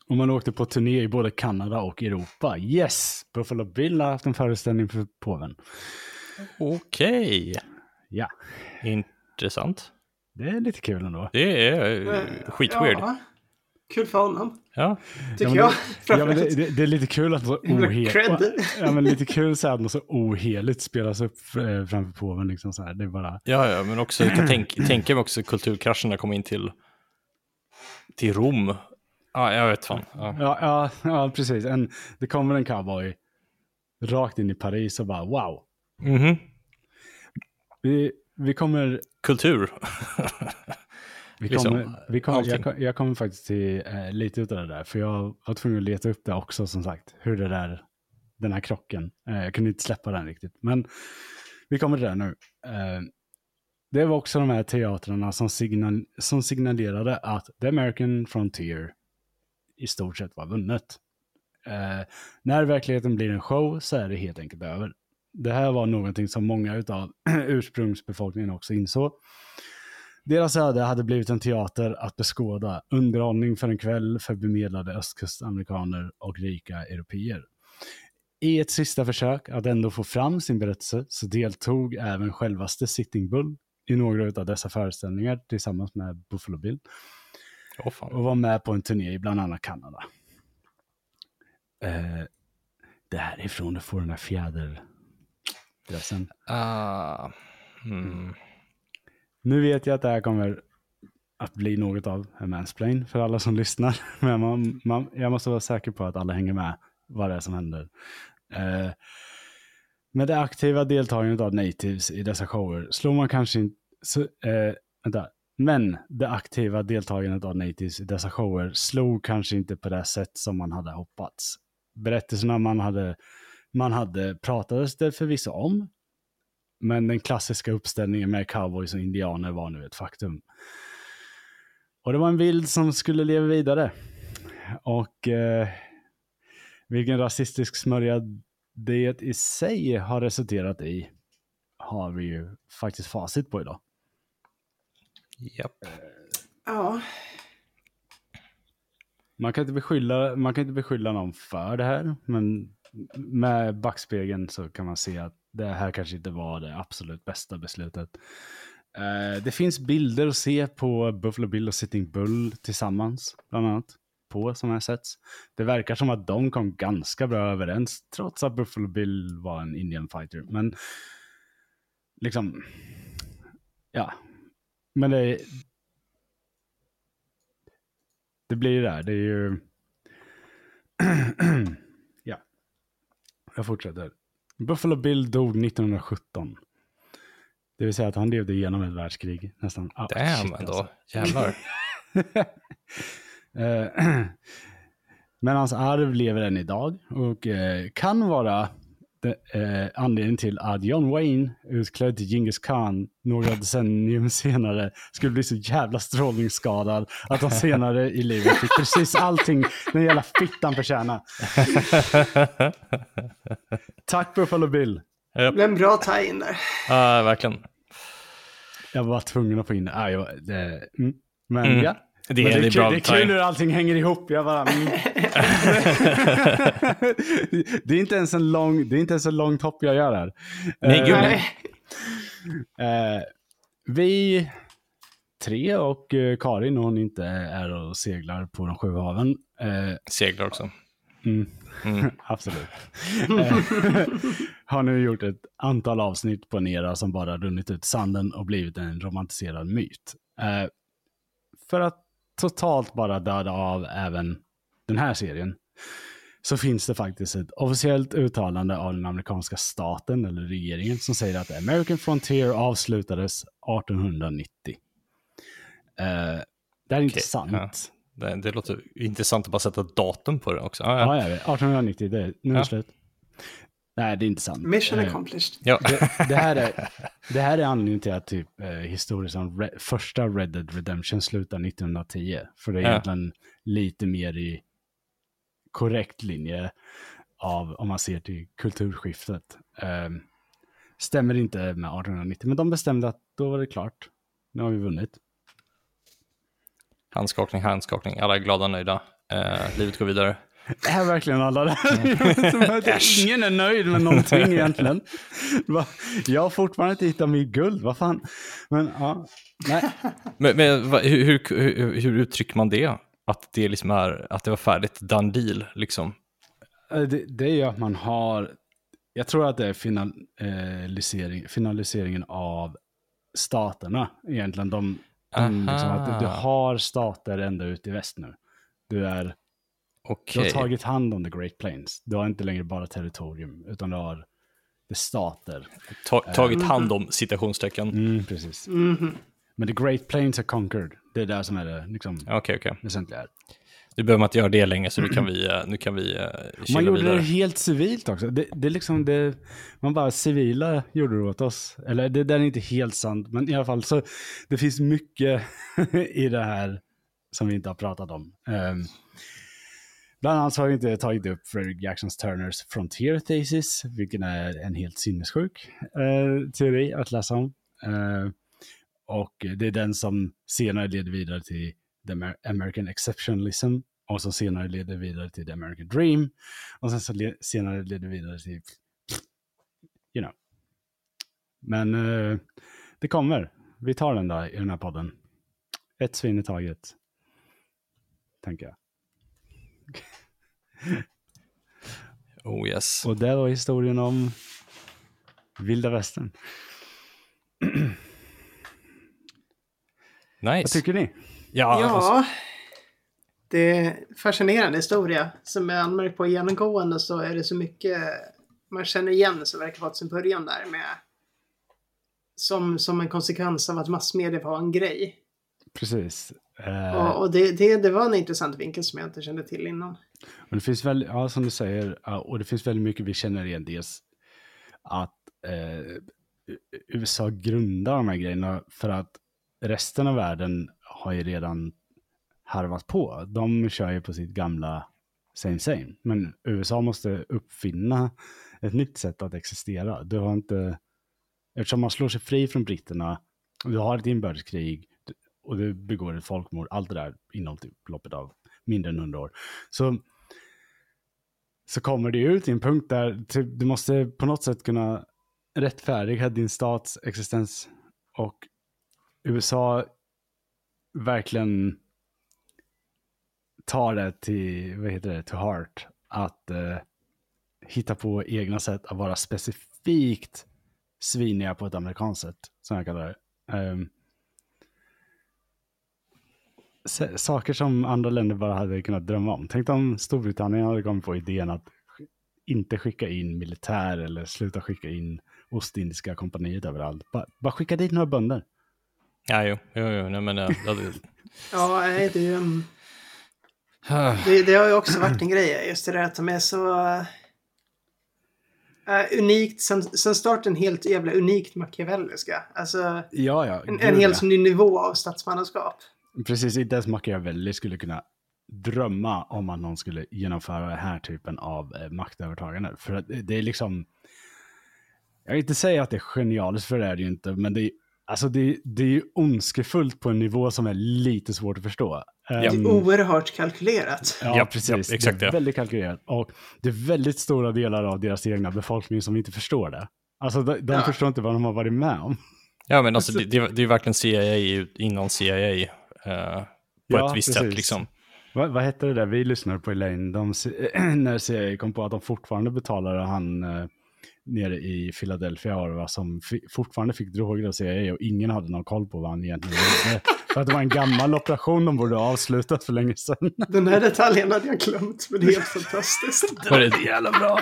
Och man åkte på turné i både Kanada och Europa. Yes! Buffalo Bill har haft en föreställning för påven. Okej. Okay. Ja. Intressant. Det är lite kul ändå. Det är uh, skitweird. Ja. Kul för honom. Ja. Tycker ja, jag. Ja, men det, det, det, är lite kul att så oheligt. Ja, men lite kul så att något så oheligt spelas upp eh, framför påven. Liksom så här. Det är bara... Ja, ja, men också, jag kan tänka, tänka mig också kulturkrascherna komma in till, till Rom Ja, jag vet fan. Ja, ja, ja, ja precis. En, det kommer en cowboy rakt in i Paris och bara wow. Mm -hmm. vi, vi kommer... Kultur. vi kommer, liksom, vi kommer, jag, jag, kommer faktiskt till eh, lite av det där, för jag var tvungen att leta upp det också som sagt. Hur det där, den här krocken, eh, jag kunde inte släppa den riktigt. Men vi kommer till det nu. Eh, det var också de här teatrarna som, signal, som signalerade att The American Frontier i stort sett var vunnet. Eh, när verkligheten blir en show så är det helt enkelt över. Det här var någonting som många av ursprungsbefolkningen också insåg. Deras öde hade blivit en teater att beskåda, underhållning för en kväll för bemedlade östkustamerikaner och rika europeer. I ett sista försök att ändå få fram sin berättelse så deltog även självaste Sitting Bull i några av dessa föreställningar tillsammans med Buffalo Bill. Oh, och var med på en turné i bland annat Kanada. Eh, därifrån du får den här fjäderdressen. Uh, hmm. Nu vet jag att det här kommer att bli något av en mansplain för alla som lyssnar. Men man, man, jag måste vara säker på att alla hänger med vad det är som händer. Eh, med det aktiva deltagandet av natives i dessa shower slår man kanske inte... Eh, vänta, men det aktiva deltagandet av natives i dessa shower slog kanske inte på det sätt som man hade hoppats. Berättelserna man hade, man hade pratades det förvisso om, men den klassiska uppställningen med cowboys och indianer var nu ett faktum. Och det var en bild som skulle leva vidare. Och eh, vilken rasistisk smörja det i sig har resulterat i har vi ju faktiskt facit på idag. Japp. Ja. Man kan, inte beskylla, man kan inte beskylla någon för det här, men med backspegeln så kan man se att det här kanske inte var det absolut bästa beslutet. Eh, det finns bilder att se på Buffalo Bill och Sitting Bull tillsammans, bland annat, på sådana här sätt. Det verkar som att de kom ganska bra överens, trots att Buffalo Bill var en Indian fighter. Men liksom, ja, men det, det blir ju det här, Det är ju... ja. Jag fortsätter. Buffalo Bill dog 1917. Det vill säga att han levde igenom ett världskrig nästan. Ah, Damn, shit, ändå. Alltså. Jävlar. uh, Men hans arv lever än idag och eh, kan vara det, eh, anledningen till att John Wayne, utklädd till Genghis Khan, några decennium senare skulle bli så jävla strålningsskadad att han senare i livet fick precis allting den jävla fittan förtjänar. Tack Buffalo Bill. Det blev en bra tie-in där. Ja, verkligen. Jag var tvungen att få in det. Ah, jag, det mm. Men Mm. ja. Det, är, det är kul, det är kul hur allting hänger ihop. Jag bara, mm. det, är inte ens en lång, det är inte ens en långt hopp jag gör här. Nej, Eh, gud, Nej. eh, vi tre och eh, Karin, hon inte är och seglar på de sju haven. Eh, Seglar också. mm, Mm. absolut. Eh, har nu gjort ett antal avsnitt på en era som bara runnit ut sanden och blivit en romantiserad myt. Eh, för att totalt bara döda av även den här serien så finns det faktiskt ett officiellt uttalande av den amerikanska staten eller regeringen som säger att American Frontier avslutades 1890. Eh, det är inte Okej, sant. ja. Det, det låter intressant att bara sätta datum på det också. Ja, Ja, ja. jag vet. 1890, det, nu är det slut. Nej, det är inte sant. Mission Eh, accomplished. ja. det, det, här är, det här är anledningen till att typ, eh, historien som Re- första Red Dead Redemption slutar 1910. För det är Ja. egentligen lite mer i korrekt linje av om man ser till kulturskiftet. Eh, stämmer inte med 1890, men de bestämde att då var det klart. Nu har vi vunnit. Handskakning, handskakning. Alla är glada och nöjda. Eh, livet går vidare. Är verkligen alla där? Ingen är nöjd med någonting egentligen. Jag har fortfarande inte hittat mitt guld, vad fan. Men ja, nej. Men, men hur, hur, hur, uttrycker man det? Att det liksom är, att det var färdigt, done deal, liksom. Eh, Det, det är ju att man har, jag tror att det är finalisering, finaliseringen av staterna egentligen. De, de liksom, att du har stater ända ut i väst nu. Du, är, du Okej. har tagit hand om the Great Plains. Du har inte längre bara territorium, utan du har det är stater. Ta, tagit hand om citationstecken. Mm, precis. Mhm. Men the Great Plains are conquered. Det är det som är det liksom, Okej, okej. väsentliga. Nu behöver man inte göra det längre, så nu kan vi, eh, nu kan vi uh, Man gjorde vidare. det helt civilt också. Det, det är liksom det, man bara civila gjorde det åt oss. Eller det där är inte helt sant, men i alla fall så det finns mycket i det här som vi inte har pratat om. Um, bland annat har vi inte tagit upp Frederick Jacksons Turners Frontier Thesis, vilken är en helt sinnessjuk eh, teori att läsa om. Eh, och det är den som senare leder vidare till The American Exceptionalism och som senare leder vidare till The American Dream och sen så le- senare leder vidare till, you know. Men eh, det kommer. Vi tar den där i den här podden. Ett svin i taget. Tänker jag. Oh yes. Och det var historien om vilda västern. Vad Nice. tycker ni? Ja, Ja, alltså, det är en fascinerande historia. Som jag anmärkt på genomgående så är det så mycket man känner igen som verkar vara sin början där med som, som en konsekvens av att massmedia var en grej. Precis. Eh, Och, och det, det, det var en intressant vinkel som jag inte kände till innan. Och det finns väl, ja som du säger, ja, och det finns väldigt mycket vi känner igen. Dels att eh, USA grundar de här grejerna för att resten av världen har ju redan harvat på. De kör ju på sitt gamla same same. Men USA måste uppfinna ett nytt sätt att existera. Du har inte, eftersom man slår sig fri från britterna, du har ett inbördeskrig och du begår ett folkmord, allt det där inom typ loppet av mindre än hundra år. Så, så kommer det ut i en punkt där typ, du måste på något sätt kunna rättfärdiga din stats existens. Och USA verkligen tar det till, vad heter det, to heart. Att eh, hitta på egna sätt att vara specifikt sviniga på ett amerikanskt sätt, som jag kallar det. Um, saker som andra länder bara hade kunnat drömma om. Tänk om Storbritannien hade kommit på idén att inte skicka in militär eller sluta skicka in Ostindiska kompaniet överallt. Bara, bara skicka dit några bönder. ja, jo, jo, jo nej, men, eh, det Ja, nej, det är ju en... Det, det har ju också varit en grej, just det där att de är så... Uh, unikt, sen, sen starten helt jävla unikt machiavelliska. Alltså, Ja, ja. en, en helt ja. ny nivå av statsmannaskap. Precis, inte ens Machiavelli skulle kunna drömma om att någon skulle genomföra den här typen av eh, maktövertagande. För att det är liksom, jag vill inte säga att det är genialiskt, för det är det ju inte, men det är, alltså det, det är ju ondskefullt på en nivå som är lite svårt att förstå. Det är Ehm, oerhört kalkylerat. Ja, precis. japp, exakt det är väldigt kalkylerat. Och det är väldigt stora delar av deras egna befolkning som inte förstår det. Alltså de, de Ja. förstår inte vad de har varit med om. Ja, men alltså det, det, det är ju verkligen CIA innan CIA eh, på Ja, ett visst precis. sätt liksom. Vad, vad hette det där vi lyssnade på Elaine? De, när CIA kom på att de fortfarande betalade han eh, nere i Philadelphia va, som fortfarande fick droger av CIA och ingen hade någon koll på vad han egentligen gjorde. För att det var en gammal operation de borde ha avslutat för länge sedan. Den här detaljen hade jag glömt, men det är helt fantastiskt. Var det, jävla bra.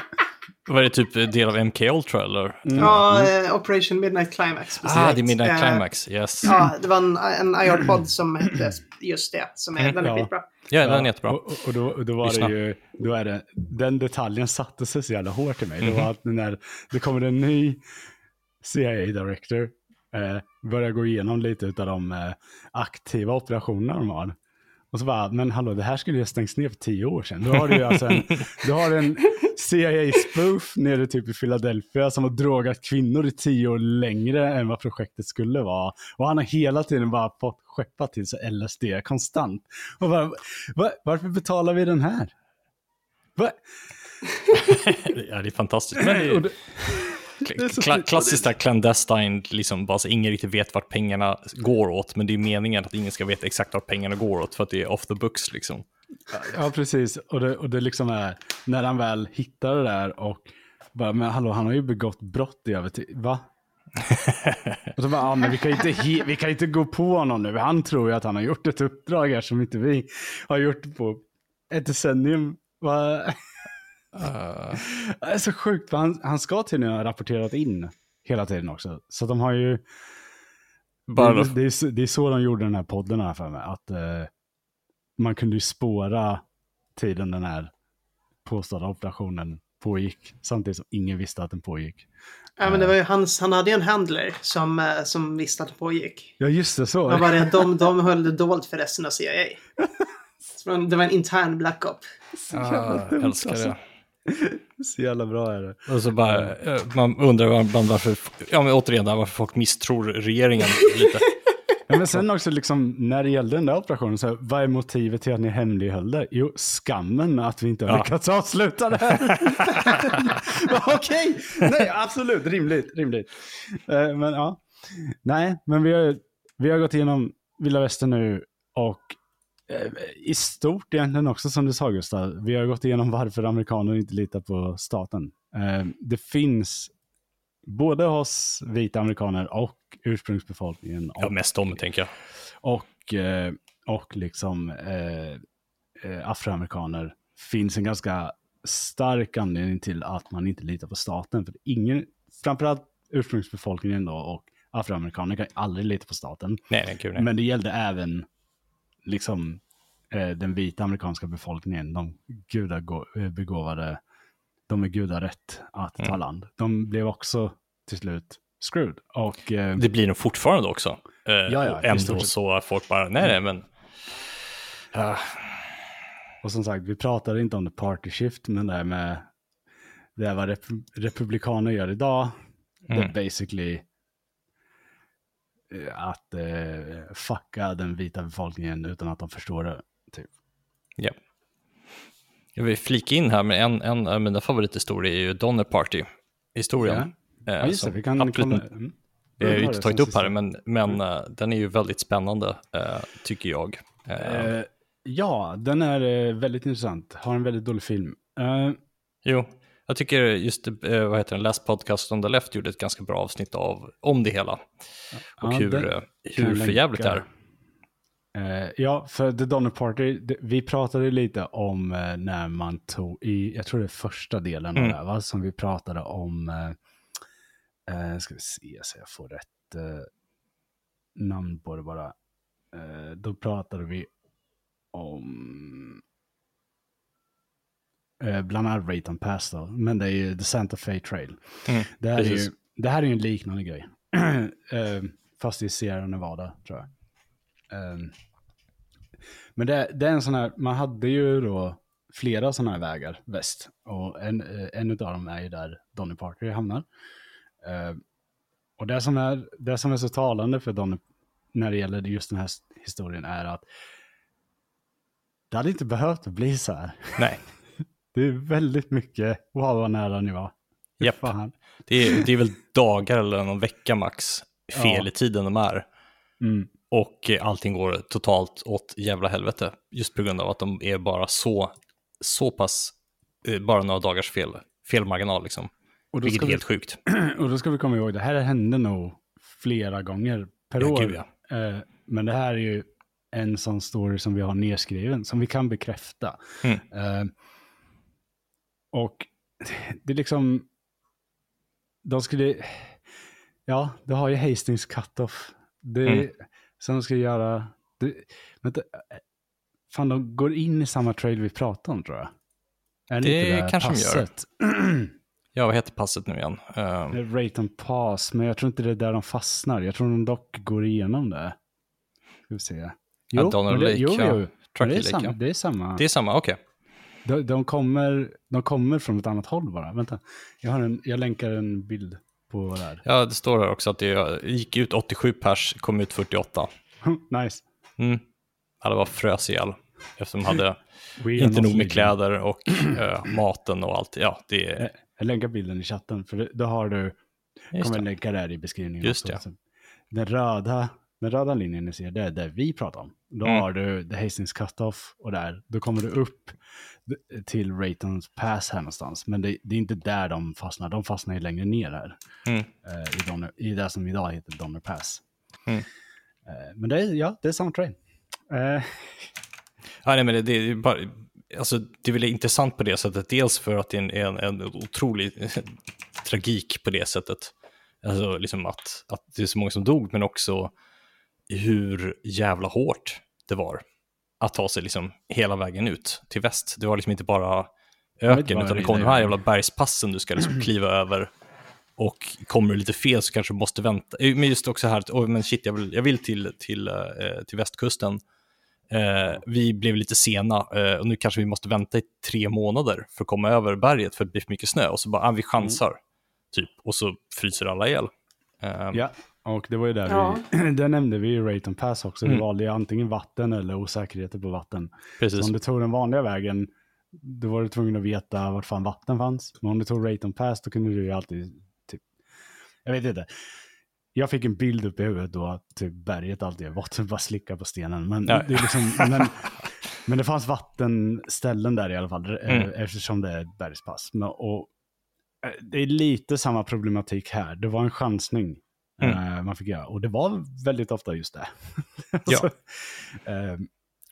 var det typ del av MK Ultra eller? Ja, eh, Operation Midnight Climax. Mm. Ah, det är Midnight Eh, Climax, yes. Ja, Ja, det var en, en IR-podd som hette just det. Som är, den är Ja. skitbra. den är jättebra. Och, och då, då var Lyssna. det ju, då är det, den detaljen satte sig så jävla hårt i mig. Det Mhm. var att när det kommer en ny CIA-director, eh, börjar gå igenom lite av de eh, aktiva operationerna de har. Och så bara, men hallå, det här skulle ju ha stängts ner för tio år sedan. Då har du ju alltså en, du har en CIA-spoof nere typ i Philadelphia som har drogat kvinnor i tio år längre än vad projektet skulle vara. Och han har hela tiden bara fått skeppa till sig LSD konstant. Och bara, va, varför betalar vi den här? Va? Ja, det är fantastiskt. Men det är, kla, klassiskt där clandestine, liksom bara så ingen riktigt vet vart pengarna går åt. Men det är meningen att ingen ska veta exakt vart pengarna går åt för att det är off the books liksom. Ja, precis. Och det, och det liksom är, när han väl hittar det där och bara, men hallå, han har ju begått brott i över. Va? och så bara, ja, men vi kan, inte, vi kan inte gå på honom nu. Han tror ju att han har gjort ett uppdrag här som inte vi har gjort på ett decennium. Va? Det är så sjukt, för han, han ska tydligen ha rapporterat in hela tiden också. Så de har ju... Bara, det, det, är, så- det är så de gjorde den här podden här för mig. Att eh, man kunde ju spåra tiden den här påstådda operationen pågick. Samtidigt som ingen visste att den pågick. Ja, men det var ju hans, han hade ju en handler som, eh, som visste att det pågick. Ja, just det. Så. Det var bara det de, de höll det dolt för resten av CIA. Det var en intern black op. ah, jag älskar det. Så jävla bra är det. Och så bara, eh, man undrar ibland varför, ja men återigen där, varför folk misstror regeringen lite. Ja, men sen också liksom, när det gällde den där operationen, så här, vad är motivet till att ni hemlighöll det? Jo, skammen att vi inte har Ja. lyckats avsluta det här. Okej, nej absolut, rimligt, rimligt. Eh, men ja, nej, men vi har, vi har gått igenom Vilda Västern nu och i stort egentligen också som du sa Gustav, vi har gått igenom varför amerikaner inte litar på staten. Eh, det finns både hos vita amerikaner och ursprungsbefolkningen Ja, mest dem tänker jag. och, eh, och liksom eh, eh, afroamerikaner finns en ganska stark anledning till att man inte litar på staten. För ingen, framförallt ursprungsbefolkningen då och afroamerikaner kan aldrig lita på staten. Nej, nej, gud nej. Men det gällde även liksom eh, den vita amerikanska befolkningen, de gudabegåvade, de är gudarätt att ta Mm. land. De blev också till slut screwed. Och, eh, Det blir nog fortfarande också. Eh, ja, ändå så att folk bara, nej, nej, men... Ja, Och som sagt, vi pratade inte om the party shift, men det här med det är vad rep republikaner gör idag, det Mm. är basically eh, att eh, fucka den vita befolkningen utan att de förstår det. Typ. ja. Jag vill flika in här med en, en av mina favorithistorier är ju Donner Party-historien. Ja, Eh, ja just det, vi kan absolut kolla. Mm. Jag har ju inte tagit upp här, men, men eh, den är ju väldigt spännande, eh, tycker jag. Eh, Eh, ja, den är eh, väldigt intressant. Har en väldigt dålig film. Eh, Jo, jag tycker just, eh, vad heter den, Last Podcast on the Left gjorde ett ganska bra avsnitt av, om det hela. Och ja, hur, eh, hur förjävligt det är. Eh, ja, för The Donner Party, det, vi pratade lite om när man tog i, jag tror det är första delen Mm. av det här, va? som vi pratade om, eh, ska vi se så jag får rätt namn på det bara. Då pratade vi om, bland annat Rayton Pass då, men det är ju The Santa Fe Trail. Mm, det, här är ju, det här är ju en liknande grej. eh, fast i Sierra Nevada tror jag. Eh, men det, det är en sån här, man hade ju då flera sådana här vägar väst. Och en, eh, en av dem är ju där Donny Parker hamnar. Eh, och det som, är, det som är så talande för Donny när det gäller just den här historien är att det hade inte behövt bli så här. Nej, Det är väldigt mycket, wow vad nära ni var. Japp. Fan. det är, det är väl dagar eller någon vecka max fel Ja. i tiden de är. Mm. Och eh, allting går totalt åt jävla helvete. Just på grund av att de är bara så, så pass, eh, bara några dagars fel, felmarginal liksom. Och, Vilket är vi, helt sjukt. och då ska vi komma ihåg, det här hände nog flera gånger per Ja, år. gud, ja. Eh, men det här är ju en sån story som vi har nedskriven, som vi kan bekräfta. Mm. Och det är liksom, de skulle, ja, det har ju Hastings cut-off. Det Mm. de ska göra, det, vänta, fan de går in i samma trail vi pratade om tror jag. Är Det inte där kanske de gör. passet? Ja, vad heter passet nu igen? Det är Rate and pass, men jag tror inte det är där de fastnar. Jag tror de dock går igenom det. Ska vi se. Ja, Donald det, Lake, jo, ja. jo. Truckee det, är samma, ja. det är samma. det är samma, okej. De, de, kommer, de kommer från ett annat håll bara. Vänta, jag, har en, jag länkar en bild på det här. Ja, det står här också att det gick ut 87 pers, kom ut 48. nice. Mm. Alla var frös ihjäl. Eftersom de hade inte nog med kläder och eh, maten och allt. Ja, det är... Jag, länkar bilden i chatten, för det, då har du, Just kommer det. länka där i beskrivningen. Just också. Den röda, den röda linjen ni ser, det är det vi pratar om. Då Mm. har du The Hastings Cut-Off och där, då kommer du upp till Raytons Pass här någonstans. Men det, det är inte där de fastnar, de fastnar ju längre ner här. Mm. eh, i, Donner, I det som idag heter Donner Pass. Mm. Eh, men det är, ja, det är samma train. Eh, Ja, nej, men det, det, är bara, alltså, det är väl intressant på det sättet. Dels för att det är en, en, otrolig tragik på det sättet. Alltså liksom att, att det är så många som dog, men också hur jävla hårt det var att ta sig liksom hela vägen ut till väst. Det var liksom inte bara öken, utan det kom de här jävla bergspassen du ska liksom kliva över. Och kommer du lite fel så kanske du måste vänta. Eh, Men just också här, oj men shit, jag vill, jag vill till, till, eh, till västkusten. Eh, vi blev lite sena eh, och nu kanske vi måste vänta i tre månader för att komma över berget för att det blir för mycket snö. Och så bara, ah, vi chansar. Typ. Och så fryser alla ihjäl. Eh, ja, och det var ju där Ja. vi, där nämnde vi ju Rayton Pass också. Mm. Vi valde ju antingen vatten eller osäkerheter på vatten. Precis. Så om du tog den vanliga vägen, då var du tvungen att veta vart fan vatten fanns. Men om du tog Rayton Pass, då kunde du ju alltid, typ, jag vet inte. Jag fick en bild upp i huvudet då att typ berget alltid är vatten, bara slicka på stenen. Men, Ja. det, är liksom, men, men det fanns vattenställen där i alla fall, eh, Mm. eftersom det är ett bergspass. Men, och, eh, det är lite samma problematik här. Det var en chansning Mm. eh, man fick göra. Och det var väldigt ofta just det. Ja. Så, eh,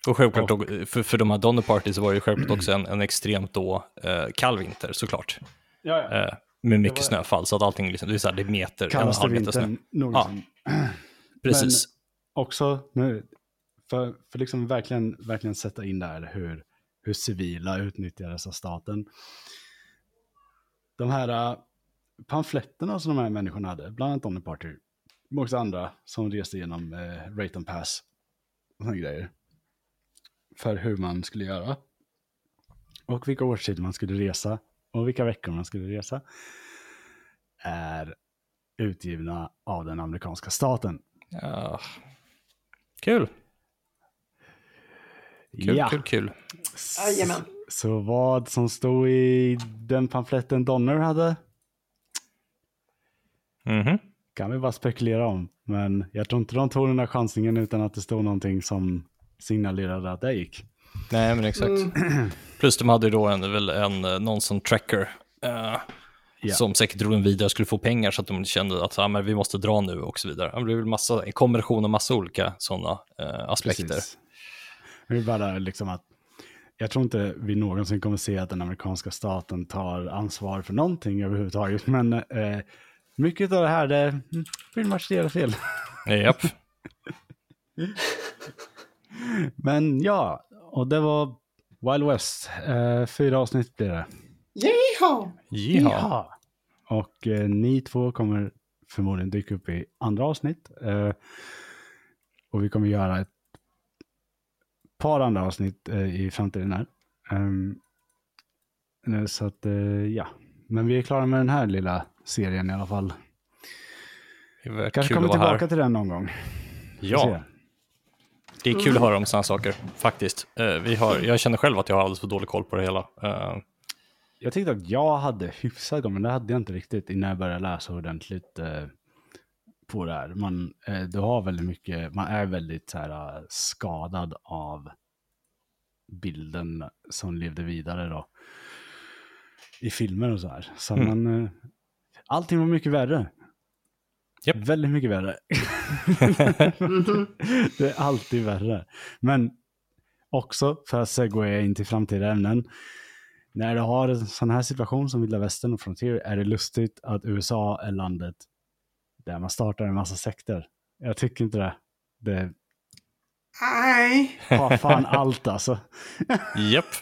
Och självklart, då, för, för de här Donner Party så var det ju självklart också en, en extremt då, eh, kall vinter såklart. ja, ja. Eh, med mycket var- snöfall, så att allting liksom, det är, så här, det är meter, och en Kallaste halv meter snö. någonsin. Precis. också nu, för, för liksom verkligen, verkligen sätta in där hur, hur civila utnyttjades av staten. De här pamfletterna som de här människorna hade, bland annat Donny Party, men också andra som reste genom eh, Rayton Pass och såna grejer. För hur man skulle göra. Och vilka årstider man skulle resa och vilka veckor man skulle resa. Är utgivna av den amerikanska staten. Ja. Kul. Kul, ja. kul, kul. Jajamän. Så vad som stod i den pamfletten Donner hade Mhm. kan vi bara spekulera om. Men jag tror inte de tog den där chansningen utan att det stod någonting som signalerade att det gick. Nej, men exakt. Mm. Plus de hade ju då en, väl en, eh, någon som tracker. eh, Ja. Som säkert drog den vidare och skulle få pengar så att de kände att ah, men vi måste dra nu och så vidare. Det blev väl massa, en kombination av massa olika sådana eh, aspekter. Precis. Det är bara liksom att jag tror inte vi någonsin kommer se att den amerikanska staten tar ansvar för någonting överhuvudtaget. Men eh, mycket av det här, det är pretty much deras fel. Japp. Men ja, och det var Wild West. Eh, fyra avsnitt blir det. Yeehaw! Ja. Och eh, ni två kommer förmodligen dyka upp i andra avsnitt. Eh, och vi kommer göra ett par andra avsnitt eh, i framtiden här. Ehm, eh, så att, eh, ja. Men vi är klara med den här lilla serien i alla fall. Kanske kommer tillbaka här. till den någon gång. Ja, det är kul att höra om sådana saker, faktiskt. Eh, vi har, jag känner själv att jag har alldeles för dålig koll på det hela. Eh, Jag tyckte att jag hade hyfsat koll, men det hade jag inte riktigt innan jag började läsa ordentligt eh, på det här. Man, du har väldigt mycket, man är väldigt så här, skadad av bilden som levde vidare då. I filmer och så här. Så Mm. man, allting var mycket värre. Japp. Väldigt mycket värre. Det är alltid värre. Men också för att segwaya in till framtida ämnen. När du har en sån här situation som Vilda Västern och Frontier är det lustigt att USA är landet där man startar en massa sekter. Jag tycker inte det. Det Nej, har fan allt alltså. Japp,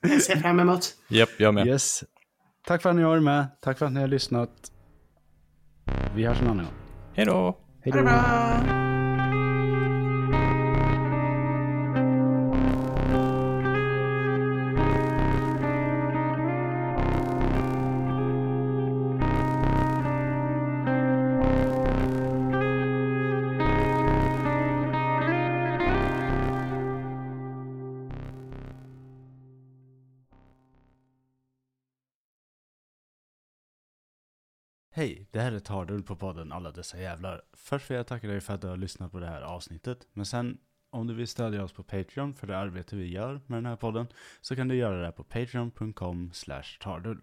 jag ser fram emot. japp, jag med. Yes. Tack för att ni har varit med. Tack för att ni har lyssnat. Vi hörs en annan gång. Hej då! Hej då. Retardull Tardull på podden Alla dessa jävlar. Först vill jag tacka dig för att du har lyssnat på det här avsnittet. Men sen, om du vill stödja oss på Patreon för det arbete vi gör med den här podden, så kan du göra det på patreon.com slash tardull.